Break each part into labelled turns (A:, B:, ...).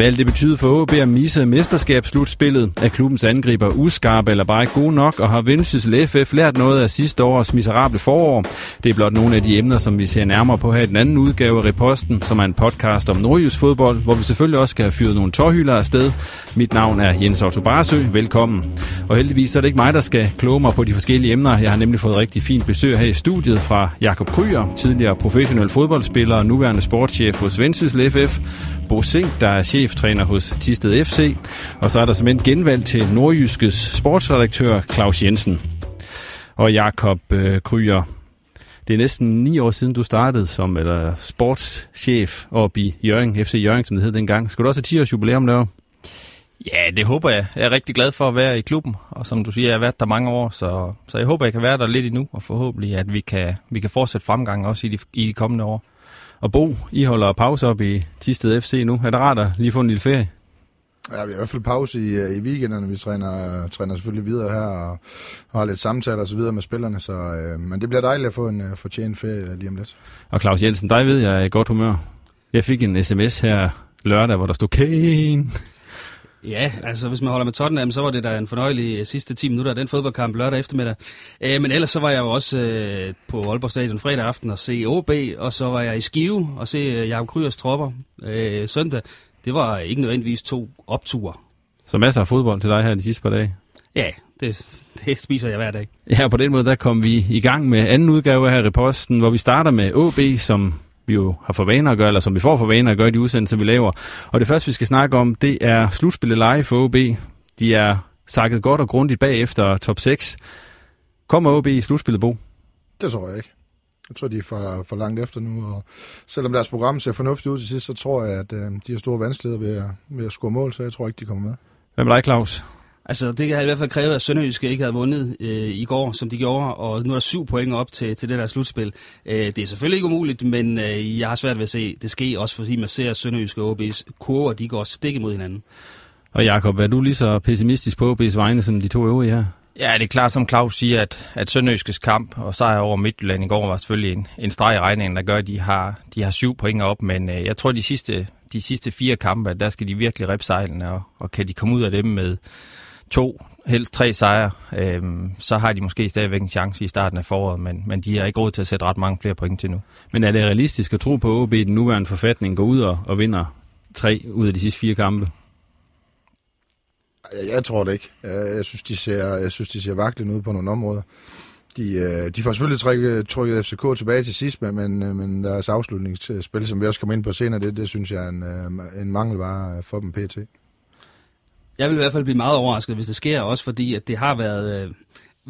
A: Hvad det betyde for HB at misse mesterskabsslutspillet? Er klubbens angriber uskarpe eller bare ikke gode nok? Og har Vendsyssel FF lært noget af sidste års miserable forår? Det er blot nogle af de emner, som vi ser nærmere på her i den anden udgave af Reposten, som er en podcast om nordjysk fodbold, hvor vi selvfølgelig også skal have fyret nogle tårhylder afsted. Mit navn er Jens Otto Barsø. Velkommen. Og heldigvis er det ikke mig, der skal kloge mig på de forskellige emner. Jeg har nemlig fået rigtig fint besøg her i studiet fra Jakob Kryer, tidligere professionel fodboldspiller og nuværende sportschef hos Vendsyssel FF. Bo Sink, der er cheftræner hos Tisted FC. Og så er der simpelthen genvalg til Nordjyskes sportsredaktør Claus Jensen. Og Jakob øh, Kryer, det er næsten ni år siden, du startede som eller sportschef op i Jørgen, FC Jørgen, som det hed dengang. Skal du også have 10 års jubilæum derovre?
B: Ja, det håber jeg. Jeg er rigtig glad for at være i klubben, og som du siger, jeg har været der mange år, så, så jeg håber, jeg kan være der lidt endnu, og forhåbentlig, at vi kan, vi kan fortsætte fremgangen også i de, i de kommende år.
A: Og Bo, I holder pause op i Tisted FC nu. Er det rart at lige få en lille ferie?
C: Ja, vi har i hvert fald pause i, øh, i weekenderne. Vi træner, træner selvfølgelig videre her og, og har lidt samtaler og så videre med spillerne. Så, øh, men det bliver dejligt at få en uh, fortjent ferie lige om lidt.
A: Og Claus Jensen, dig ved jeg er i godt humør. Jeg fik en sms her lørdag, hvor der stod Kane.
D: Ja, altså hvis man holder med Tottenham, så var det da en fornøjelig øh, sidste 10 minutter af den fodboldkamp lørdag eftermiddag. Øh, men ellers så var jeg jo også øh, på Aalborg Stadion fredag aften og se OB, og så var jeg i Skive og se øh, Jakob Kryers tropper øh, søndag. Det var ikke nødvendigvis to opture.
A: Så masser af fodbold til dig her de sidste par dage?
D: Ja, det, det spiser jeg hver dag.
A: Ja, på den måde der kom vi i gang med anden udgave her i posten, hvor vi starter med OB, som vi jo har for vaner at gøre, eller som vi får for vaner at gøre i de udsendelser, vi laver. Og det første, vi skal snakke om, det er slutspillet live for OB. De er sakket godt og grundigt bagefter top 6. Kommer OB i slutspillet, Bo?
C: Det tror jeg ikke. Jeg tror, de er for, for langt efter nu, og selvom deres program ser fornuftigt ud til sidst, så tror jeg, at øh, de har store vanskeligheder ved at, ved at score mål, så jeg tror ikke, de kommer med.
A: Hvad med dig, Claus?
D: Altså, det kan i hvert fald kræve, at Sønderjyske ikke havde vundet øh, i går, som de gjorde, og nu er der syv point op til, til det der slutspil. Øh, det er selvfølgelig ikke umuligt, men øh, jeg har svært ved at se det ske, også fordi man ser Sønderjyske og OB's kurver, de går stik imod hinanden.
A: Og Jakob, er du lige så pessimistisk på OB's vegne som de to øvrige her?
B: Ja, det er klart, som Claus siger, at, at Sønderjyskes kamp og sejr over Midtjylland i går var selvfølgelig en, en streg i regningen, der gør, at de har, de har syv point op, men øh, jeg tror, de sidste, de sidste fire kampe, der skal de virkelig sejlene, og, og kan de komme ud af dem med to, helst tre sejre, øh, så har de måske stadigvæk en chance i starten af foråret, men, men de har ikke råd til at sætte ret mange flere point til nu.
A: Men er det realistisk at tro på, at OB i den nuværende forfatning går ud og, og vinder tre ud af de sidste fire kampe?
C: Jeg, jeg tror det ikke. Jeg, jeg, synes, de ser, jeg synes, de ser vaklen ud på nogle områder. De, øh, de får selvfølgelig trykket, trykket FCK tilbage til sidst, men, men deres afslutningsspil, som vi også kommer ind på senere, det, det synes jeg er en, øh, en mangelvare for dem pt.
D: Jeg vil i hvert fald blive meget overrasket, hvis det sker, også fordi at det har været, øh,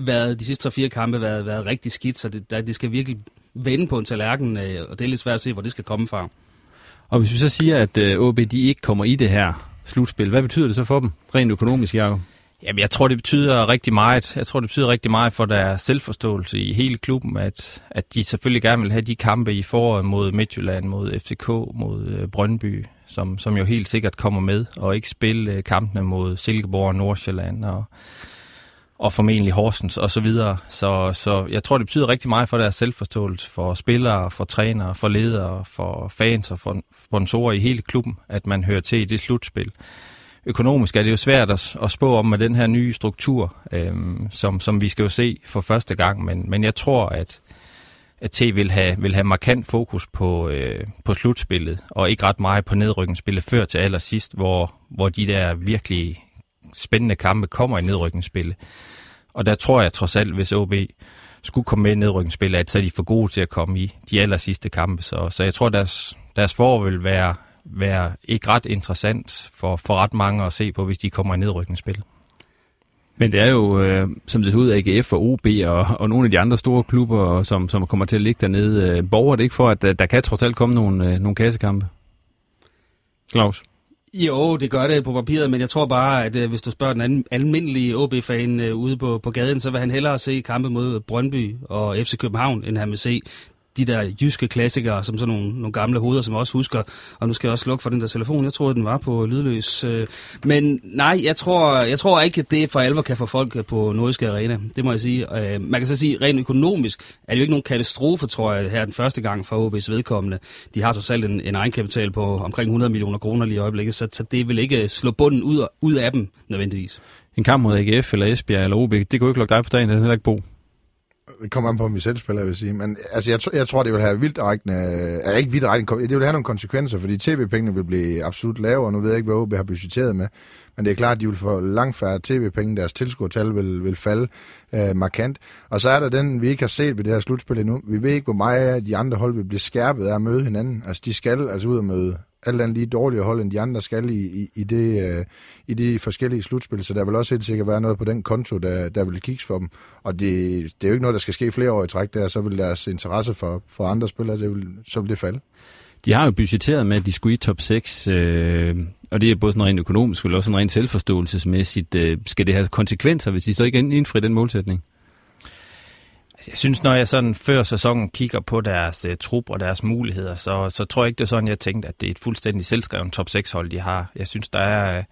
D: været de sidste 3-4 kampe været, været rigtig skidt, så det, det skal virkelig vende på en tallerken, øh, og det er lidt svært at se, hvor det skal komme fra.
A: Og hvis vi så siger, at øh, OB de ikke kommer i det her slutspil, hvad betyder det så for dem, rent økonomisk, Jacob?
B: Jamen, jeg tror, det betyder rigtig meget. Jeg tror, det betyder rigtig meget for deres selvforståelse i hele klubben, at, at de selvfølgelig gerne vil have de kampe i foråret mod Midtjylland, mod FCK, mod øh, Brøndby, som, som jo helt sikkert kommer med, og ikke spille øh, kampene mod Silkeborg og Nordsjælland og, og formentlig Horsens og så videre. Så, så jeg tror, det betyder rigtig meget for deres selvforståelse, for spillere, for trænere, for ledere, for fans og for sponsorer i hele klubben, at man hører til i det slutspil økonomisk er det jo svært at, at spå om med den her nye struktur, øhm, som, som vi skal jo se for første gang, men, men jeg tror, at, at T vil have, vil have markant fokus på, øh, på slutspillet, og ikke ret meget på nedrykningsspillet før til allersidst, hvor, hvor de der virkelig spændende kampe kommer i nedrykningsspillet. Og der tror jeg trods alt, hvis OB skulle komme med i nedrykningsspillet, at så er de for gode til at komme i de aller sidste kampe. Så, så jeg tror, deres, deres forår vil være være ikke ret interessant for, for ret mange at se på, hvis de kommer i nedrykningsspillet.
A: Men det er jo, øh, som det ser ud, AGF og OB og, og nogle af de andre store klubber, som, som kommer til at ligge dernede. Øh, borger det ikke for, at der kan trods alt komme nogle, øh, nogle kassekampe? Claus?
D: Jo, det gør det på papiret, men jeg tror bare, at øh, hvis du spørger den anden, almindelige OB-fan øh, ude på, på gaden, så vil han hellere se kampe mod Brøndby og FC København, end han vil se de der jyske klassikere, som sådan nogle, nogle gamle hoveder, som også husker. Og nu skal jeg også slukke for den der telefon. Jeg troede, den var på lydløs. Øh. Men nej, jeg tror, jeg tror ikke, at det for alvor kan få folk øh, på Nordiske Arena. Det må jeg sige. Øh, man kan så sige, rent økonomisk er det jo ikke nogen katastrofe, tror jeg, her den første gang for OB's vedkommende. De har så selv en, en egenkapital på omkring 100 millioner kroner lige i øjeblikket, så, så det vil ikke slå bunden ud, ud af dem nødvendigvis.
A: En kamp mod AGF eller Esbjerg eller OB, det kunne ikke lukke dig på dagen, det er heller ikke bo
C: det kommer an på, om vi selv spiller, jeg vil sige. Men altså, jeg, jeg tror, det vil have vildt rækkende, øh, er ikke vildt rækkende, det vil have nogle konsekvenser, fordi tv-pengene vil blive absolut lave, og nu ved jeg ikke, hvad OB har budgetteret med. Men det er klart, at de vil få langt færre tv-penge, deres tilskuertal vil, vil falde øh, markant. Og så er der den, vi ikke har set ved det her slutspil endnu. Vi ved ikke, hvor meget de andre hold vil blive skærpet af at møde hinanden. Altså, de skal altså ud og møde alt andet lige dårligere hold, end de andre skal i, i, i, det, øh, i de forskellige slutspil, så der vil også helt sikkert være noget på den konto, der, der vil kigges for dem. Og det, det er jo ikke noget, der skal ske flere år i træk der, så vil deres interesse for, for andre spillere, det vil, så vil det falde.
A: De har jo budgetteret med, at de skulle i top 6, øh, og det er både sådan rent økonomisk, og også sådan rent selvforståelsesmæssigt. Øh, skal det have konsekvenser, hvis de så ikke indfri den målsætning?
B: Jeg synes, når jeg sådan før sæsonen kigger på deres uh, trup og deres muligheder, så, så tror jeg ikke, det er sådan, jeg tænkte, at det er et fuldstændig selvskrevet top 6-hold, de har. Jeg synes, der er øh,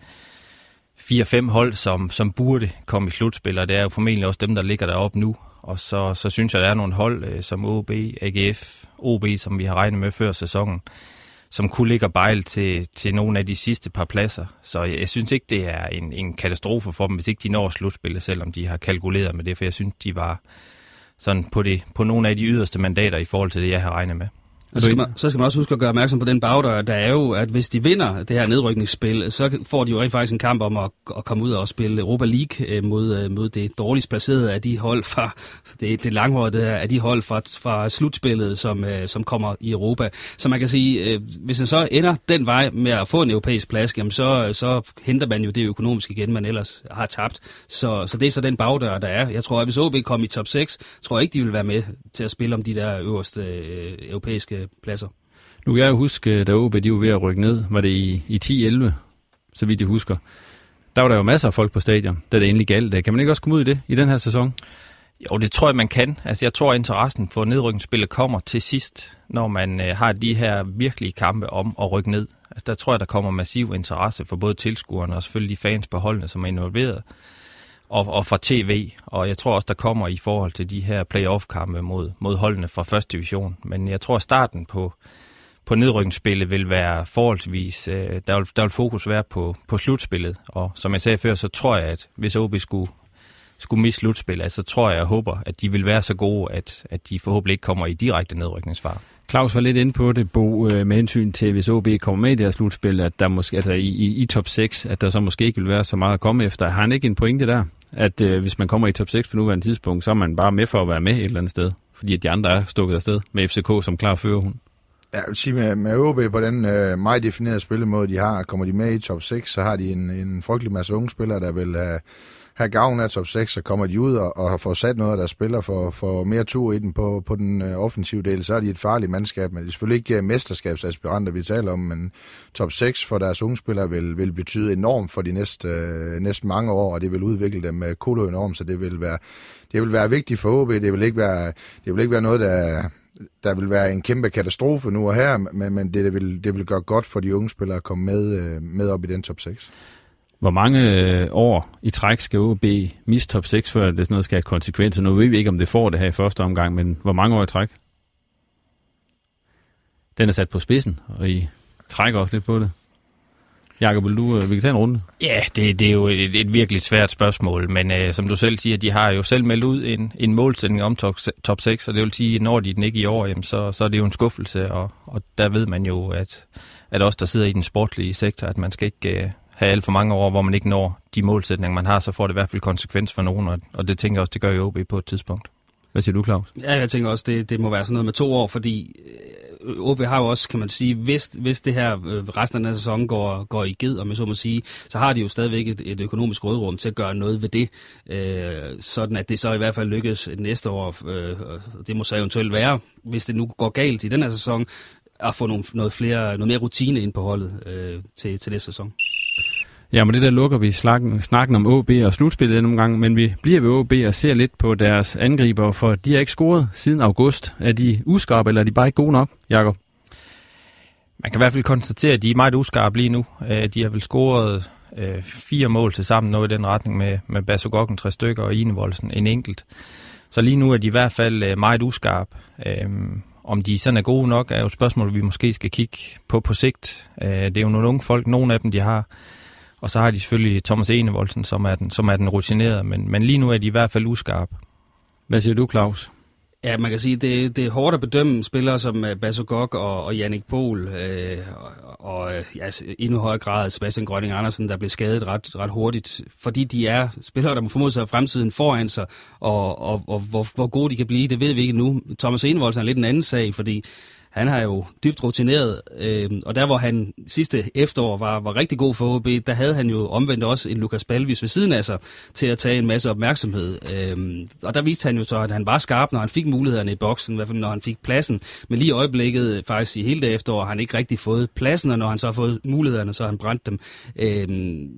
B: uh, 4-5 hold, som, som burde komme i slutspil, og det er jo formentlig også dem, der ligger deroppe nu. Og så, så synes jeg, der er nogle hold uh, som OB, AGF, OB, som vi har regnet med før sæsonen, som kunne ligge bejl til, til nogle af de sidste par pladser. Så jeg, jeg synes ikke, det er en, en katastrofe for dem, hvis ikke de når slutspillet, selvom de har kalkuleret med det, for jeg synes, de var sådan på, det, på nogle af de yderste mandater i forhold til det, jeg har regnet med.
D: Og så skal, man, så skal man også huske at gøre opmærksom på den bagdør, der er jo, at hvis de vinder det her nedrykningsspil, så får de jo rigtig faktisk en kamp om at, at komme ud og spille Europa League øh, mod, øh, mod det dårligst placerede af de hold fra, det, det langhårede af de hold fra, fra slutspillet, som, øh, som kommer i Europa. Så man kan sige, hvis den så ender den vej med at få en europæisk plads, jamen så, så henter man jo det økonomiske igen, man ellers har tabt. Så, så det er så den bagdør, der er. Jeg tror, at hvis OB kommer i top 6, tror jeg ikke, de vil være med til at spille om de der øverste øh, europæiske pladser.
A: Nu kan jeg huske, da OB de var ved at rykke ned, var det i, i 10-11, så vidt jeg husker. Der var der jo masser af folk på stadion, da det endelig galt. Kan man ikke også komme ud i det i den her sæson?
B: Jo, det tror jeg, man kan. Altså, jeg tror, at interessen for nedrykningsspillet kommer til sidst, når man øh, har de her virkelige kampe om at rykke ned. Altså, der tror jeg, der kommer massiv interesse for både tilskuerne og selvfølgelig de fans på holdene, som er involveret, og, og fra tv. Og jeg tror også, der kommer i forhold til de her playoff-kampe mod, mod holdene fra første division. Men jeg tror, starten på, på nedrykningsspillet vil være forholdsvis, øh, der, vil, der vil fokus være på, på slutspillet. Og som jeg sagde før, så tror jeg, at hvis OB skulle, skulle miste slutspillet, altså, så tror jeg og håber, at de vil være så gode, at, at de forhåbentlig ikke kommer i direkte nedrykningsfare.
A: Claus var lidt inde på det, Bo, øh, med hensyn til, hvis OB kommer med i det her slutspil, at der måske, altså i, i, i top 6, at der så måske ikke vil være så meget at komme efter. Har han ikke en pointe der? At øh, hvis man kommer i top 6 på nuværende tidspunkt, så er man bare med for at være med et eller andet sted. Fordi at de andre er stukket afsted med FCK som klar førerhund.
C: Ja, jeg vil sige, med, med OB på den øh, meget definerede spillemåde, de har, kommer de med i top 6, så har de en, en frygtelig masse unge spillere, der vil have, have gavn af top 6, så kommer de ud og, og får sat noget af deres spillere for, for mere tur i den på, på den øh, offensive del, så er de et farligt mandskab, men det er selvfølgelig ikke øh, mesterskabsaspiranter, vi taler om, men top 6 for deres unge spillere vil, vil betyde enormt for de næste, øh, næste mange år, og det vil udvikle dem øh, kolo enormt, så det vil være, det vil være vigtigt for OB, det vil ikke være, det vil ikke være noget, der der vil være en kæmpe katastrofe nu og her, men, men det, det, vil, det vil gøre godt for de unge spillere at komme med, øh, med op i den top 6.
A: Hvor mange øh, år i træk skal OB miste top 6, før det sådan noget skal have konsekvenser? Nu ved vi ikke, om det får det her i første omgang, men hvor mange år i træk? Den er sat på spidsen, og I trækker også lidt på det. Jakob, vil du øh, vi kan tage en runde?
B: Ja, det, det er jo et, et virkelig svært spørgsmål, men øh, som du selv siger, de har jo selv meldt ud en, en målsætning om top, top 6, og det vil sige, at når de den ikke i år, jamen, så, så er det jo en skuffelse, og, og der ved man jo, at, at os, der sidder i den sportlige sektor, at man skal ikke øh, have alt for mange år, hvor man ikke når de målsætninger, man har, så får det i hvert fald konsekvens for nogen, og, og det tænker jeg også, det gør i OB på et tidspunkt.
A: Hvad siger du, Claus?
D: Ja, jeg tænker også, det, det må være sådan noget med to år, fordi øh, OB har jo også, kan man sige, hvis, hvis det her øh, resten af sæsonen går, går i ged, om jeg så må sige, så har de jo stadigvæk et, et økonomisk rådrum til at gøre noget ved det, øh, sådan at det så i hvert fald lykkes næste år. Øh, det må så eventuelt være, hvis det nu går galt i den her sæson, at få nogle, noget, flere, noget mere rutine ind på holdet øh, til, til næste sæson.
A: Ja, men det der lukker vi snakken, snakken om OB og slutspillet nogle gange, men vi bliver ved OB og ser lidt på deres angriber, for de har ikke scoret siden august. Er de uskarpe, eller er de bare ikke gode nok, Jakob?
B: Man kan i hvert fald konstatere, at de er meget uskarpe lige nu. Øh, de har vel scoret øh, fire mål til sammen, noget i den retning med, med Basogokken tre stykker og Inevoldsen en enkelt. Så lige nu er de i hvert fald øh, meget uskarpe. Øh, om de sådan er gode nok, er jo et spørgsmål, vi måske skal kigge på på sigt. Øh, det er jo nogle unge folk, nogle af dem de har og så har de selvfølgelig Thomas Enevoldsen, som er den, som er den rutinerede, men, men lige nu er de i hvert fald uskarpe.
A: Hvad siger du, Claus?
D: Ja, man kan sige, det, det er hårdt at bedømme spillere som uh, Basso Gok og, og Jannik Pohl, øh, og, og ja, endnu højere grad Sebastian Grønning Andersen, der blev skadet ret, ret hurtigt, fordi de er spillere, der må formode sig fremtiden foran sig, og, og, og hvor, hvor gode de kan blive, det ved vi ikke nu. Thomas Enevoldsen er lidt en anden sag, fordi han har jo dybt rutineret, øh, og der hvor han sidste efterår var, var rigtig god for OB, der havde han jo omvendt også en Lukas Balvis ved siden af sig til at tage en masse opmærksomhed. Øh, og der viste han jo så, at han var skarp, når han fik mulighederne i boksen, i hvert fald når han fik pladsen. Men lige i øjeblikket, øh, faktisk i hele det efterår, har han ikke rigtig fået pladsen, og når han så har fået mulighederne, så har han brændt dem. Øh,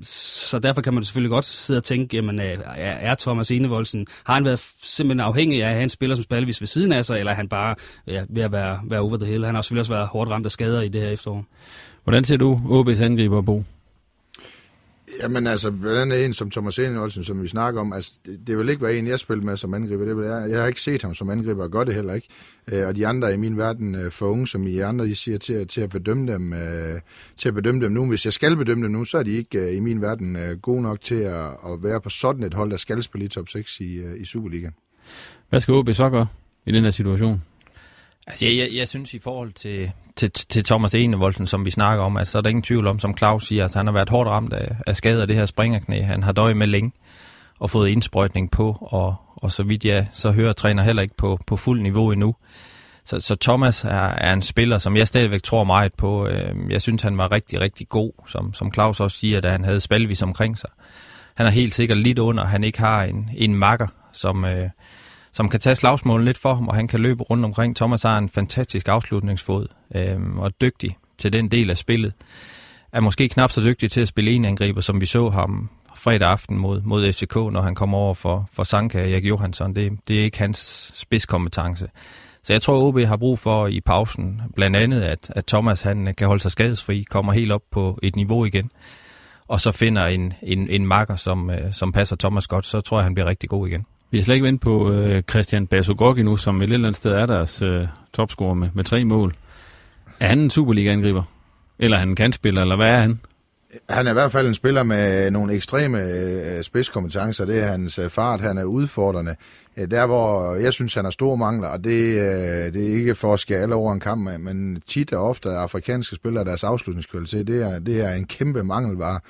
D: så derfor kan man selvfølgelig godt sidde og tænke, jamen øh, er, Thomas Enevoldsen, har han været simpelthen afhængig af at have en spiller som Balvis ved siden af sig, eller er han bare ja, ved at være, være over the hill? Han har selvfølgelig også været hårdt ramt af skader i det her efterår.
A: Hvordan ser du OB's angriber, Bo?
C: Jamen altså, blandt andet en som Thomas Enolsen, som vi snakker om, altså, det, det vil ikke være en, jeg spiller med som angriber. Det vil jeg, jeg har ikke set ham som angriber, og gør det heller ikke. Øh, og de andre i min verden øh, for unge, som I andre I siger, til, til, at bedømme dem, øh, til at bedømme dem nu. Hvis jeg skal bedømme dem nu, så er de ikke øh, i min verden øh, gode nok til at, at være på sådan et hold, der skal spille i top 6 i, øh, i Superligaen.
A: Hvad skal OB så gøre i den her situation?
B: Altså, jeg, jeg, jeg synes i forhold til, til, til Thomas Enevoldsen, som vi snakker om, altså, så er der ingen tvivl om, som Claus siger, at altså, han har været hårdt ramt af, af skader af det her springerknæ. Han har døjet med længe og fået indsprøjtning på, og, og så vidt jeg så hører, træner heller ikke på, på fuld niveau endnu. Så, så Thomas er, er en spiller, som jeg stadigvæk tror meget på. Øhm, jeg synes, han var rigtig, rigtig god, som, som Claus også siger, da han havde Spalvis omkring sig. Han er helt sikkert lidt under, at han ikke har en, en makker, som, øh, som kan tage slagsmålet lidt for ham, og han kan løbe rundt omkring. Thomas har en fantastisk afslutningsfod, øh, og dygtig til den del af spillet. Er måske knap så dygtig til at spille en angriber, som vi så ham fredag aften mod, mod FCK, når han kom over for, for Sanka og Erik Johansson. Det, det er ikke hans spidskompetence. Så jeg tror, OB har brug for i pausen, blandt andet, at, at Thomas han øh, kan holde sig skadesfri, kommer helt op på et niveau igen, og så finder en, en, en makker, som, øh, som passer Thomas godt, så tror jeg, han bliver rigtig god igen.
A: Vi har slet ikke vendt på øh, Christian Basogorgi nu, som et eller andet sted er deres øh, topscorer med, med tre mål. Er han en Superliga-angriber? Eller er han en kantspiller, eller hvad er han?
C: Han er i hvert fald en spiller med nogle ekstreme øh, spidskompetencer. Det er hans øh, fart, han er udfordrende. Øh, der, hvor jeg synes, han har store mangler, og det, øh, det er ikke for at skære alle over en kamp, men tit og ofte afrikanske spillere, deres afslutningskvalitet, det er, det er en kæmpe mangelvare.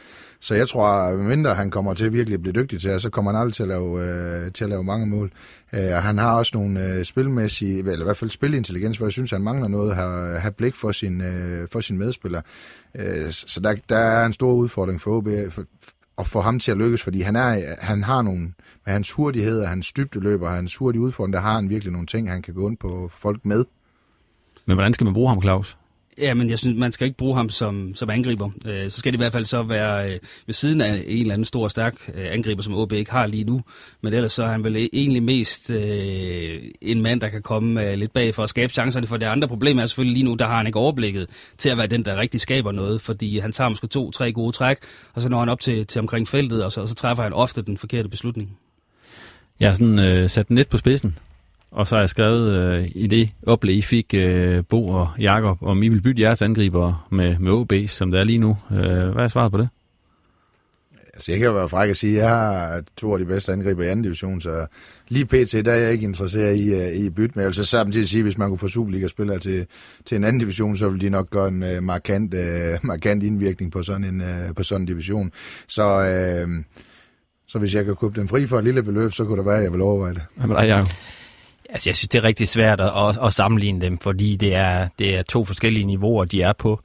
C: Så jeg tror, at mindre han kommer til virkelig at blive dygtig til, så kommer han aldrig til at lave, øh, til at lave mange mål. Øh, og han har også nogle øh, spilmæssige, eller i hvert fald spilintelligens, hvor jeg synes, han mangler noget at have blik for sin, øh, for sin medspiller. Øh, så der, der er en stor udfordring for OB, for, at få ham til at lykkes, fordi han, er, han har nogle, med hans hurtighed og hans dybdeløb og hans hurtige udfordring, der har han virkelig nogle ting, han kan gå ind på folk med.
A: Men hvordan skal man bruge ham, Claus?
D: Ja, men jeg synes, man skal ikke bruge ham som, som angriber. Øh, så skal det i hvert fald så være øh, ved siden af en eller anden stor og stærk øh, angriber, som OB ikke har lige nu. Men ellers så er han vel e-, egentlig mest øh, en mand, der kan komme øh, lidt bag for at skabe chancerne. For det andre problem er selvfølgelig lige nu, der har han ikke overblikket til at være den, der rigtig skaber noget. Fordi han tager måske to-tre gode træk, og så når han op til, til omkring feltet, og så, og så træffer han ofte den forkerte beslutning.
A: Jeg har sådan øh, sat den lidt på spidsen. Og så har jeg skrevet øh, i det oplæg, I fik øh, Bo og Jakob, om I vil bytte jeres angriber med, med OB, som det er lige nu. Øh, hvad er svaret på det?
C: Altså, jeg kan jo være fræk at sige, at jeg har to af de bedste angriber i anden division, så lige pt. der er jeg ikke interesseret i, uh, i bytte med. Altså samtidig at sige, at hvis man kunne få Superliga-spillere til, til en anden division, så ville de nok gøre en uh, markant, uh, markant indvirkning på sådan en, uh, på sådan en division. Så, uh, så hvis jeg kan købe den fri for et lille beløb, så kunne det være, at jeg vil overveje det.
A: Hvad med dig, Jacob?
B: Altså, jeg synes, det er rigtig svært at, at, at sammenligne dem, fordi det er, det er to forskellige niveauer, de er på.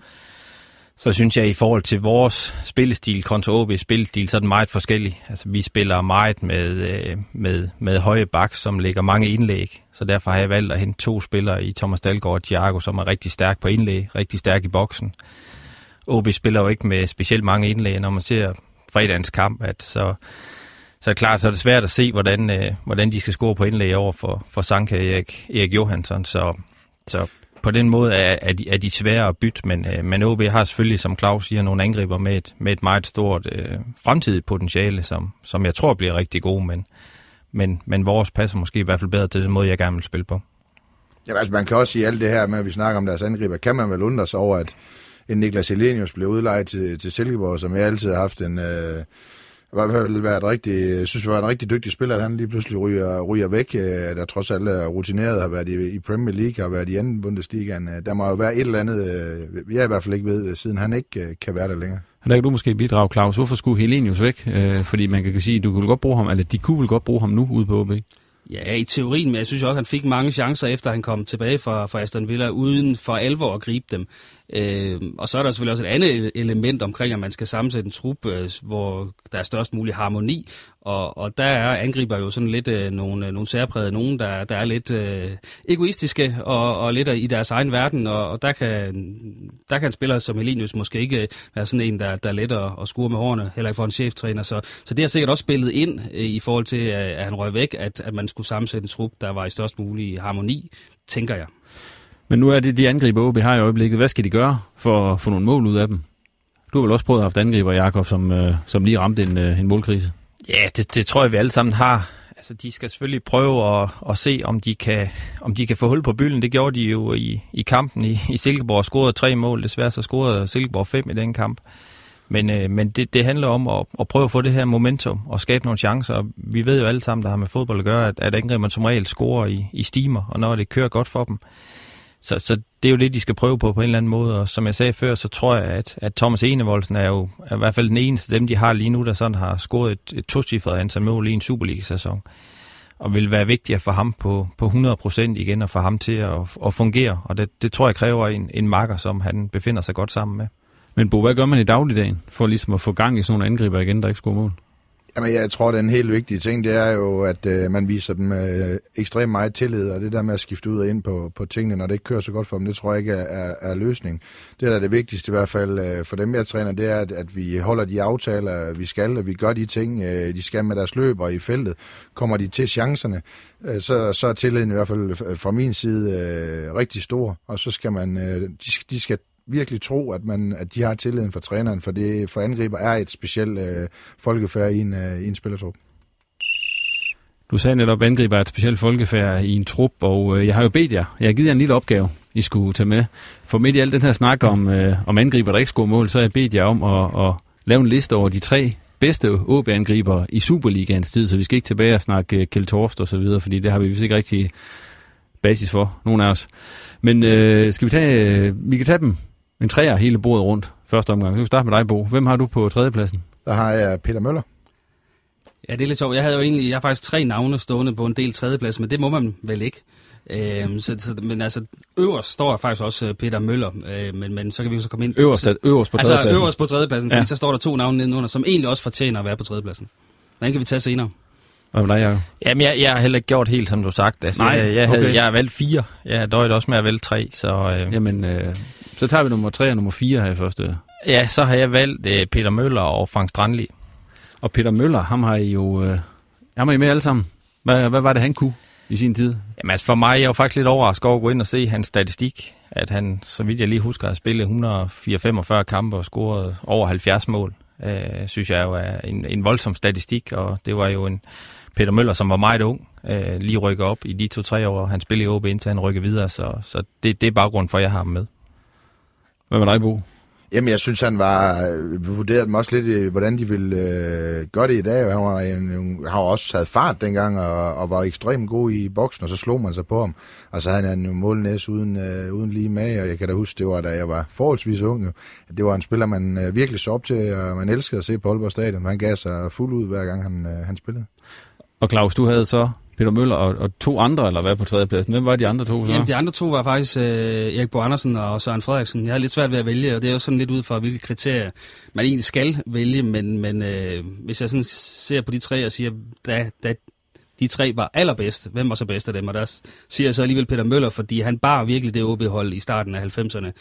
B: Så synes jeg, i forhold til vores spillestil kontra OB's spillestil, så er den meget forskellig. Altså, vi spiller meget med, øh, med, med høje baks, som lægger mange indlæg. Så derfor har jeg valgt at hente to spillere i Thomas Dalgaard og Thiago, som er rigtig stærk på indlæg, rigtig stærk i boksen. OB spiller jo ikke med specielt mange indlæg, når man ser fredagens kamp, at så så er det klart, så er det svært at se, hvordan, øh, hvordan de skal score på indlæg over for, for Sanka Erik, Erik Johansson. Så, så på den måde er, er, de, er de svære at bytte, men, øh, men OB har selvfølgelig, som Claus siger, nogle angriber med et, med et meget stort øh, fremtidigt potentiale, som, som jeg tror bliver rigtig gode, men, men, men vores passer måske i hvert fald bedre til den måde, jeg gerne vil spille på.
C: Ja, altså man kan også sige alt det her med, at vi snakker om deres angriber, kan man vel undre sig over, at en Niklas Elenius blev udlejet til, til Silkeborg, som jeg altid har haft en... Øh, i hvert fald været rigtig, jeg synes, var en rigtig dygtig spiller, at han lige pludselig ryger, ryger væk, øh, der trods alt er rutineret, har været i, i Premier League, har været i anden Bundesliga. Øh, der må jo være et eller andet, øh, jeg i hvert fald ikke ved, siden han ikke kan være der længere.
A: Der kan du måske bidrage, Claus. Hvorfor skulle Helenius væk? fordi man kan sige, at du kunne godt bruge ham, eller de kunne vel godt bruge ham nu ude på OB?
D: Ja, i teorien, men jeg synes også, han fik mange chancer, efter han kom tilbage fra, fra Aston Villa, uden for alvor at gribe dem. Øh, og så er der selvfølgelig også et andet element omkring, at man skal sammensætte en trup, øh, hvor der er størst mulig harmoni. Og, og der er angriber jo sådan lidt øh, nogle, øh, nogle særprægede, nogen, der, der er lidt øh, egoistiske og, og lidt i deres egen verden. Og, og der, kan, der kan en spiller som Helinius måske ikke øh, være sådan en, der, der er let at, at skure med hårene, heller ikke for en cheftræner. Så, så det har sikkert også spillet ind øh, i forhold til, at han røg væk, at, at man skulle sammensætte en trup, der var i størst mulig harmoni, tænker jeg.
A: Men nu er det de angriber, OB har i øjeblikket. Hvad skal de gøre for at få nogle mål ud af dem? Du har vel også prøvet at have haft angriber, Jakob, som, øh, som lige ramte en, øh, en målkrise.
B: Ja, det, det tror jeg, vi alle sammen har. Altså, de skal selvfølgelig prøve at, at se, om de, kan, om de kan få hul på bylden. Det gjorde de jo i, i kampen i, i Silkeborg og scorede tre mål. Desværre så scorede Silkeborg fem i den kamp. Men, øh, men det, det handler om at, at prøve at få det her momentum og skabe nogle chancer. Vi ved jo alle sammen, der har med fodbold at gøre, at, at angriberne som regel scorer i, i stimer, og når det kører godt for dem, så, så det er jo det, de skal prøve på på en eller anden måde, og som jeg sagde før, så tror jeg, at, at Thomas Enevoldsen er jo er i hvert fald den eneste af dem, de har lige nu, der sådan har scoret et, et tocifret antal mål i en Superliga-sæson. Og vil være vigtigt få ham på, på 100% igen, og få ham til at, at fungere. Og det, det tror jeg kræver en, en makker, som han befinder sig godt sammen med.
A: Men Bo, hvad gør man i dagligdagen, for ligesom at få gang i sådan nogle angriber igen, der ikke scorer mål?
C: Jamen, jeg tror, den helt vigtige ting, det er jo, at øh, man viser dem øh, ekstremt meget tillid, og det der med at skifte ud og ind på, på tingene, når det ikke kører så godt for dem, det tror jeg ikke er, er, er løsningen. Det der er det vigtigste i hvert fald øh, for dem, jeg træner, det er, at, at vi holder de aftaler, vi skal, og vi gør de ting, øh, de skal med deres løber i feltet. Kommer de til chancerne, øh, så, så er tilliden i hvert fald fra min side øh, rigtig stor, og så skal man, øh, de, de skal virkelig tro, at, man, at de har tilliden for træneren, for det for angriber er et specielt øh, folkefærd i en, øh, i en spillertrup.
A: Du sagde netop, at angriber er et specielt folkefærd i en trup, og øh, jeg har jo bedt jer, jeg har givet jer en lille opgave, I skulle tage med. For midt i al den her snak om, øh, om angriber, der ikke scorer mål, så har jeg bedt jer om at, at lave en liste over de tre bedste OB-angriber i Superligaens tid, så vi skal ikke tilbage og snakke uh, Kjeld Torst og så videre, fordi det har vi vist ikke rigtig basis for, nogen af os. Men øh, skal vi tage, øh, vi kan tage dem en træer hele bordet rundt første omgang. Vi kan starte med dig, Bo. Hvem har du på tredjepladsen?
C: Der har jeg Peter Møller.
D: Ja, det er lidt sjovt. Jeg havde jo egentlig, jeg har faktisk tre navne stående på en del tredjeplads, men det må man vel ikke. Øhm, så, så, men altså, øverst står faktisk også øh, Peter Møller, øh, men, men så kan vi jo så komme ind...
A: Øverst, øverst på tredjepladsen?
D: Altså øverst på tredjepladsen, ja. fordi så står der to navne nedenunder, som egentlig også fortjener at være på tredjepladsen. Den kan vi tage senere.
A: Med dig, Jacob?
B: Jamen, jeg, jeg har heller ikke gjort helt, som du sagt. Altså,
A: Nej,
B: jeg, jeg, havde,
A: okay.
B: jeg har valgt fire. Jeg har døjet også med at vælge tre, så... Øh,
A: Jamen, øh, så tager vi nummer tre og nummer fire her i første.
B: ja, så har jeg valgt øh, Peter Møller og Frank Strandli.
A: Og Peter Møller, ham har I jo... Øh, ham har I med alle sammen. Hvad, hvad var det, han kunne i sin tid?
B: Jamen altså for mig, jeg var faktisk lidt overrasket over at gå ind og se hans statistik. At han, så vidt jeg lige husker, har spillet 144 kampe og scoret over 70 mål. Øh, synes jeg jo er en, en voldsom statistik, og det var jo en Peter Møller, som var meget ung, øh, lige rykker op i de to-tre år, han spillede i OB, indtil han rykker videre, så, så det, det er baggrunden for, at jeg har ham med.
A: Hvad med dig, Bo?
C: Jamen, jeg synes, han var... Vi vurderede dem også lidt, i, hvordan de ville øh, gøre det i dag. Han var, en, en, har også taget fart dengang, og, og var ekstremt god i boksen, og så slog man sig på ham. Og så havde han jo målnæs uden, øh, uden lige med, og jeg kan da huske, det var, da jeg var forholdsvis ung. Jo. Det var en spiller, man øh, virkelig så op til, og man elskede at se på Aalborg Stadion. Han gav sig fuld ud, hver gang han, øh, han spillede.
A: Og Claus, du havde så Peter Møller og, og to andre, eller hvad på tredjepladsen? Hvem var de andre to så?
D: Jamen, de andre to var faktisk øh, Erik Bo Andersen og Søren Frederiksen. Jeg havde lidt svært ved at vælge, og det er jo sådan lidt ud fra, hvilke kriterier man egentlig skal vælge, men, men øh, hvis jeg sådan ser på de tre og siger, da, da de tre var allerbedst, hvem var så bedst af dem? Og der siger jeg så alligevel Peter Møller, fordi han bar virkelig det OB-hold i starten af 90'erne,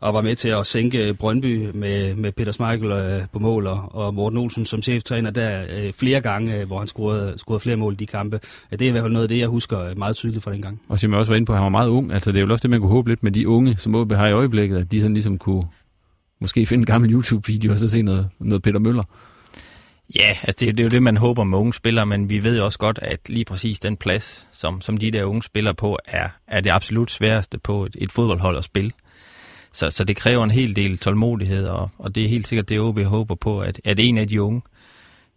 D: og var med til at sænke Brøndby med, med Peter Smeichel øh, på mål, og, Morten Olsen som cheftræner der øh, flere gange, øh, hvor han scorede, scorede flere mål i de kampe. Ja, det er i hvert fald noget af det, jeg husker øh, meget tydeligt fra den gang.
A: Og som jeg også var inde på, at han var meget ung. Altså det er jo også det, man kunne håbe lidt med de unge, som OB har i øjeblikket, at de sådan ligesom kunne måske finde en gammel YouTube-video og så se noget, noget Peter Møller.
B: Ja, altså det, det er jo det, man håber med unge spillere, men vi ved jo også godt, at lige præcis den plads, som, som de der unge spillere på, er, er det absolut sværeste på et, et fodboldhold at spille. Så, så det kræver en hel del tålmodighed, og, og det er helt sikkert det, OB håber på, at, at en af de unge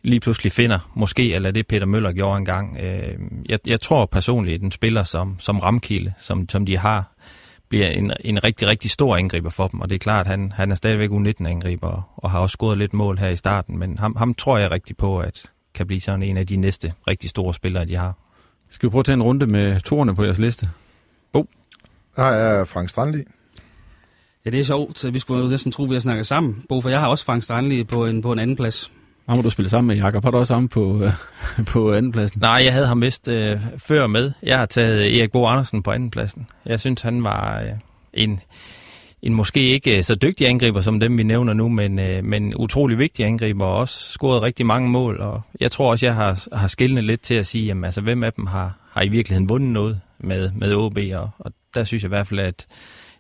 B: lige pludselig finder, måske, eller det Peter Møller gjorde engang. Øh, jeg, jeg tror personligt, at en spiller som, som Ramkilde, som, som de har, bliver en, en rigtig, rigtig stor angriber for dem, og det er klart, at han, han er stadigvæk U19-angriber, og, og har også scoret lidt mål her i starten, men ham, ham tror jeg rigtig på, at kan blive sådan en af de næste rigtig store spillere, de har.
A: Skal vi prøve at tage en runde med toerne på jeres liste? Bo?
C: Der er Frank Strandli.
D: Ja, det er sjovt. så Vi skulle jo næsten tro, at vi har snakket sammen, Bo, for jeg har også Frank Strandli på en, på en anden plads.
A: Ham har du spillet sammen med, Jakob. Har du også ham på, øh, på andenpladsen?
B: Nej, jeg havde ham vist øh, før med. Jeg har taget øh, Erik Bo Andersen på andenpladsen. Jeg synes, han var øh, en, en måske ikke øh, så dygtig angriber som dem, vi nævner nu, men, øh, men utrolig vigtig angriber og også scoret rigtig mange mål. Og jeg tror også, jeg har, har skillende lidt til at sige, jamen, altså, hvem af dem har, har i virkeligheden vundet noget med, med OB, og, og der synes jeg i hvert fald, at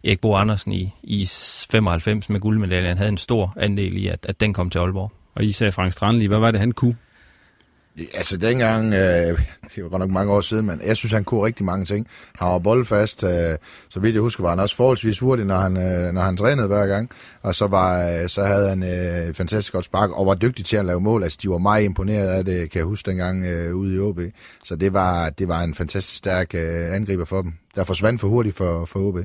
B: Erik Bo Andersen i, i 95 med guldmedaljen havde en stor andel i, at, at den kom til Aalborg.
A: Og I sagde Frank Strandli. Hvad var det, han kunne?
C: Altså dengang, øh, det var godt nok mange år siden, men jeg synes, han kunne rigtig mange ting. Han var boldfast, øh, så vidt jeg husker, var han også forholdsvis hurtig, når han, øh, når han trænede hver gang. Og så, var, øh, så havde han øh, et fantastisk godt spark, og var dygtig til at lave mål. Altså, de var meget imponeret af det, kan jeg huske dengang øh, ude i OB. Så det var, det var en fantastisk stærk øh, angriber for dem. Der forsvandt for hurtigt for, for OB.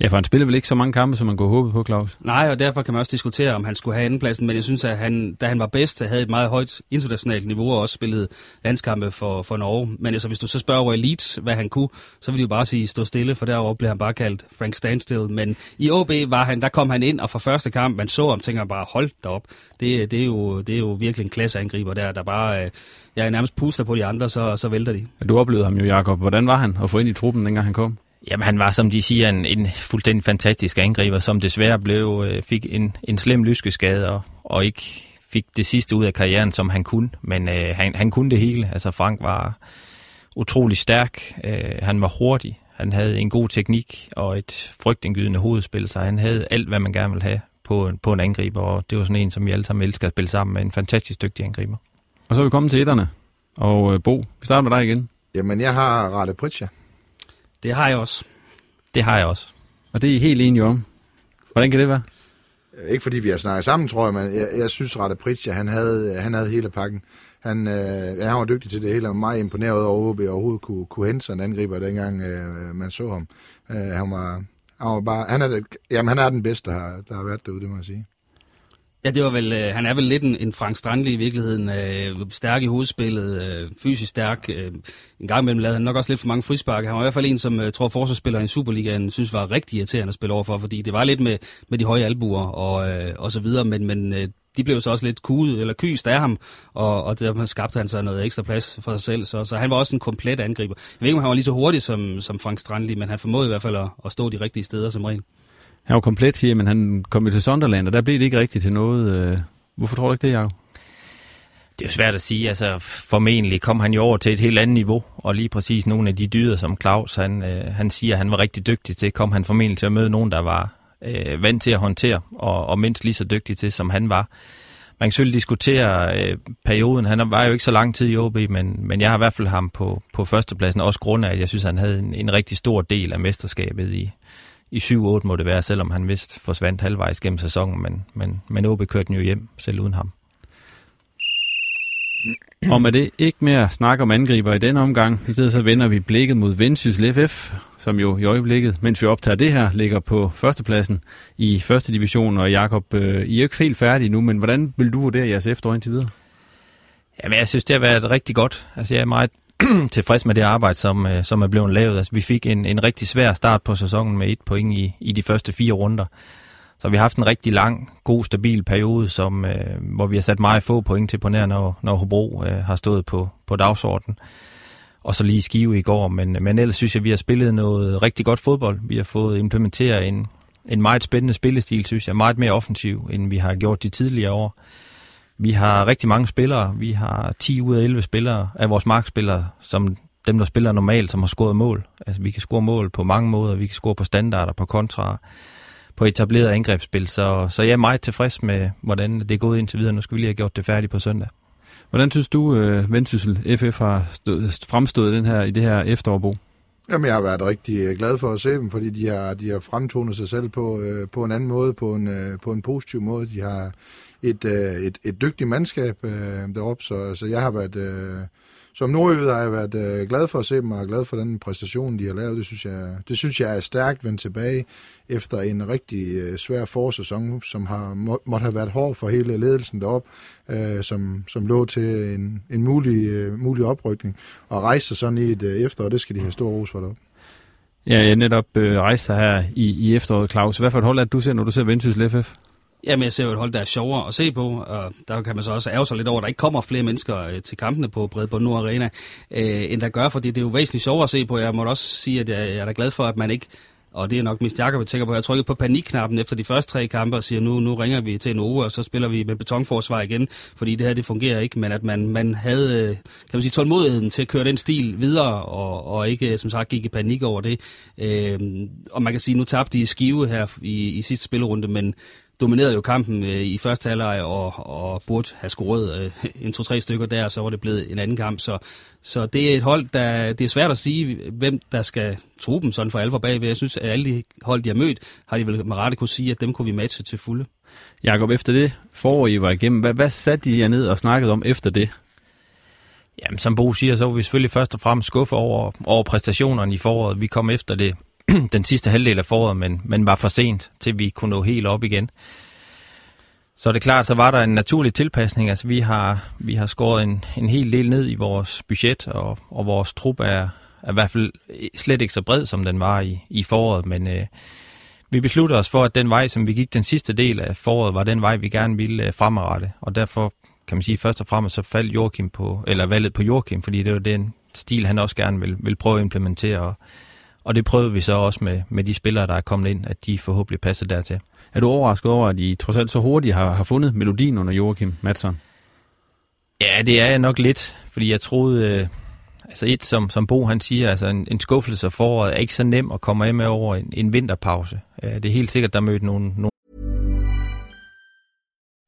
A: Ja, for han spiller vel ikke så mange kampe, som man kunne håbe på, Claus?
D: Nej, og derfor kan man også diskutere, om han skulle have andenpladsen, men jeg synes, at han, da han var bedst, havde et meget højt internationalt niveau og også spillede landskampe for, for Norge. Men altså, hvis du så spørger over Elite, hvad han kunne, så vil de jo bare sige, stå stille, for derovre blev han bare kaldt Frank Standstill. Men i OB var han, der kom han ind, og for første kamp, man så ham, tænker bare, hold da op. Det, det, er, jo, det er jo virkelig en klasseangriber der, der bare øh, ja, nærmest puster på de andre, så, så vælter de.
A: Du oplevede ham jo, Jakob. Hvordan var han at få ind i truppen, dengang han kom?
B: Jamen, han var, som de siger, en, en fuldstændig fantastisk angriber, som desværre blev, øh, fik en, en slem lyskeskade og, og ikke fik det sidste ud af karrieren, som han kunne. Men øh, han, han kunne det hele. Altså, Frank var utrolig stærk. Øh, han var hurtig. Han havde en god teknik og et frygtindgydende hovedspil, så han havde alt, hvad man gerne ville have på, på en angriber, og det var sådan en, som vi alle sammen elsker at spille sammen med. En fantastisk dygtig angriber.
A: Og så er vi kommet til etterne. Og øh, Bo, vi starter med dig igen.
C: Jamen, jeg har Rade Pritja.
D: Det har jeg også.
B: Det har jeg også.
A: Og det er I helt enige om. Hvordan kan det være?
C: Ikke fordi vi har snakket sammen, tror jeg, men jeg, jeg synes, Rade Pritja, han havde, han havde hele pakken. Han, øh, han var dygtig til det hele, og meget imponeret over, at OB overhovedet kunne, kunne hente sig en angriber, dengang øh, man så ham. Øh, han, var, han var bare, han er, det, jamen, han er den bedste, der har, der har været derude, det må jeg sige.
D: Ja, det var vel, øh, han er vel lidt en, en Frank Strandli i virkeligheden. Øh, stærk i hovedspillet, øh, fysisk stærk. Øh, en gang imellem lavede han nok også lidt for mange frispark. Han var i hvert fald en, som jeg øh, tror forsvarsspillere i Superligaen synes var rigtig irriterende at spille overfor, fordi det var lidt med, med de høje albuer og, øh, og så videre, men, men øh, de blev så også lidt kuget, eller kyst af ham, og, og der skabte han så noget ekstra plads for sig selv, så, så han var også en komplet angriber. Jeg ved ikke, om han var lige så hurtig som, som Frank Strandli, men han formåede i hvert fald at, at stå de rigtige steder som regel.
A: Han var komplet, siger men han kom jo til Sunderland, og der blev det ikke rigtigt til noget. Øh. Hvorfor tror du ikke det, Jacob?
B: Det er jo svært at sige. Altså, formentlig kom han jo over til et helt andet niveau, og lige præcis nogle af de dyder, som Claus han, øh, han siger, han var rigtig dygtig til, kom han formentlig til at møde nogen, der var øh, vant til at håndtere, og, og mindst lige så dygtig til, som han var. Man kan selvfølgelig diskutere øh, perioden. Han var jo ikke så lang tid i OB, men, men jeg har i hvert fald ham på, på førstepladsen, også grund af, at jeg synes, han havde en, en rigtig stor del af mesterskabet i, i 7-8 må det være, selvom han vist forsvandt halvvejs gennem sæsonen, men, men, men OB kørte den jo hjem, selv uden ham.
A: Og med det ikke mere snak om angriber i denne omgang. I stedet så vender vi blikket mod Vendsyssel FF, som jo i øjeblikket, mens vi optager det her, ligger på førstepladsen i første division. Og Jakob, øh, I er jo ikke helt færdige nu, men hvordan vil du vurdere jeres efterår indtil videre?
B: Jamen, jeg synes, det har været rigtig godt. Altså, jeg er meget tilfreds med det arbejde, som, øh, som er blevet lavet. Altså, vi fik en, en rigtig svær start på sæsonen med et point i, i de første fire runder. Så vi har haft en rigtig lang, god, stabil periode, som, øh, hvor vi har sat meget få point til på nær, når, når Hobro øh, har stået på, på dagsordenen. Og så lige skive i går, men, men ellers synes jeg, at vi har spillet noget rigtig godt fodbold. Vi har fået implementeret en, en meget spændende spillestil, synes jeg, meget mere offensiv, end vi har gjort de tidligere år. Vi har rigtig mange spillere. Vi har 10 ud af 11 spillere af vores markspillere, som dem, der spiller normalt, som har scoret mål. Altså, vi kan score mål på mange måder. Vi kan score på standarder, på kontra, på etableret angrebsspil. Så, så jeg er meget tilfreds med, hvordan det er gået indtil videre. Nu skal vi lige have gjort det færdigt på søndag.
A: Hvordan synes du, øh, Vendsyssel FF har stået, fremstået den her, i det her efterårbo?
C: Jamen, jeg har været rigtig øh, glad for at se dem, fordi de har, de har fremtonet sig selv på, øh, på en anden måde, på en, øh, på en positiv måde. De har et, øh, et, et dygtigt mandskab øh, deroppe, så, så jeg har været... Øh, som nordjyde har jeg været øh, glad for at se dem, og glad for den præstation, de har lavet. Det synes jeg, det synes jeg er stærkt vendt tilbage efter en rigtig øh, svær forsæson, som har må, måtte have været hård for hele ledelsen deroppe, øh, som, som lå til en, en mulig, øh, mulig oprykning. Og rejse sig sådan i et øh, efterår, det skal de have stor ros for deroppe.
A: Ja, jeg netop øh, rejste her i, i efteråret, Claus. Hvad for et hold er det, du ser, når du ser Vendsyssel FF?
D: Jamen, jeg ser jo et hold, der er sjovere at se på, og der kan man så også ærge sig lidt over, at der ikke kommer flere mennesker øh, til kampene på Bredbånd Nord Arena, øh, end der gør, fordi det er jo væsentligt sjovere at se på. Jeg må også sige, at jeg er da glad for, at man ikke og det er nok mest Jakob, jeg tænker på. Jeg trykkede på panikknappen efter de første tre kampe og siger, nu, nu ringer vi til en og så spiller vi med betonforsvar igen, fordi det her det fungerer ikke, men at man, man havde øh, kan man sige, tålmodigheden til at køre den stil videre, og, og ikke øh, som sagt gik i panik over det. Øh, og man kan sige, nu tabte de skive her i, i sidste spillerunde, men dominerede jo kampen øh, i første halvleg og, og burde have scoret øh, en to-tre stykker der, så var det blevet en anden kamp. Så, så det er et hold, der det er svært at sige, hvem der skal tro dem sådan for alvor bagved. Jeg synes, at alle de hold, de har mødt, har de vel med rette kunne sige, at dem kunne vi matche til fulde.
A: Jakob, efter det forår, I var igennem, hvad, hvad satte I jer ned og snakkede om efter det?
B: Jamen, som Bo siger, så var vi selvfølgelig først og fremmest skuffet over, over præstationerne i foråret. Vi kom efter det den sidste halvdel af foråret, men, men var for sent, til vi kunne nå helt op igen. Så det er klart, så var der en naturlig tilpasning. Altså, vi har, vi har skåret en, en hel del ned i vores budget, og, og vores trup er, er i hvert fald slet ikke så bred, som den var i, i foråret, men øh, vi besluttede os for, at den vej, som vi gik den sidste del af foråret, var den vej, vi gerne ville øh, fremadrette, og derfor kan man sige, først og fremmest så faldt Joachim på, eller valget på Joachim, fordi det var den stil, han også gerne vil, vil prøve at implementere, og og det prøvede vi så også med, med de spillere, der er kommet ind, at de forhåbentlig passer dertil.
A: Er du overrasket over, at I trods alt så hurtigt har, har fundet melodien under Joachim Madsen?
B: Ja, det er jeg nok lidt, fordi jeg troede, øh, altså et som, som Bo han siger, altså en, en skuffelse foråret er ikke så nem at komme af med over en, en vinterpause. Ja, det er helt sikkert, der mødte nogle, nogle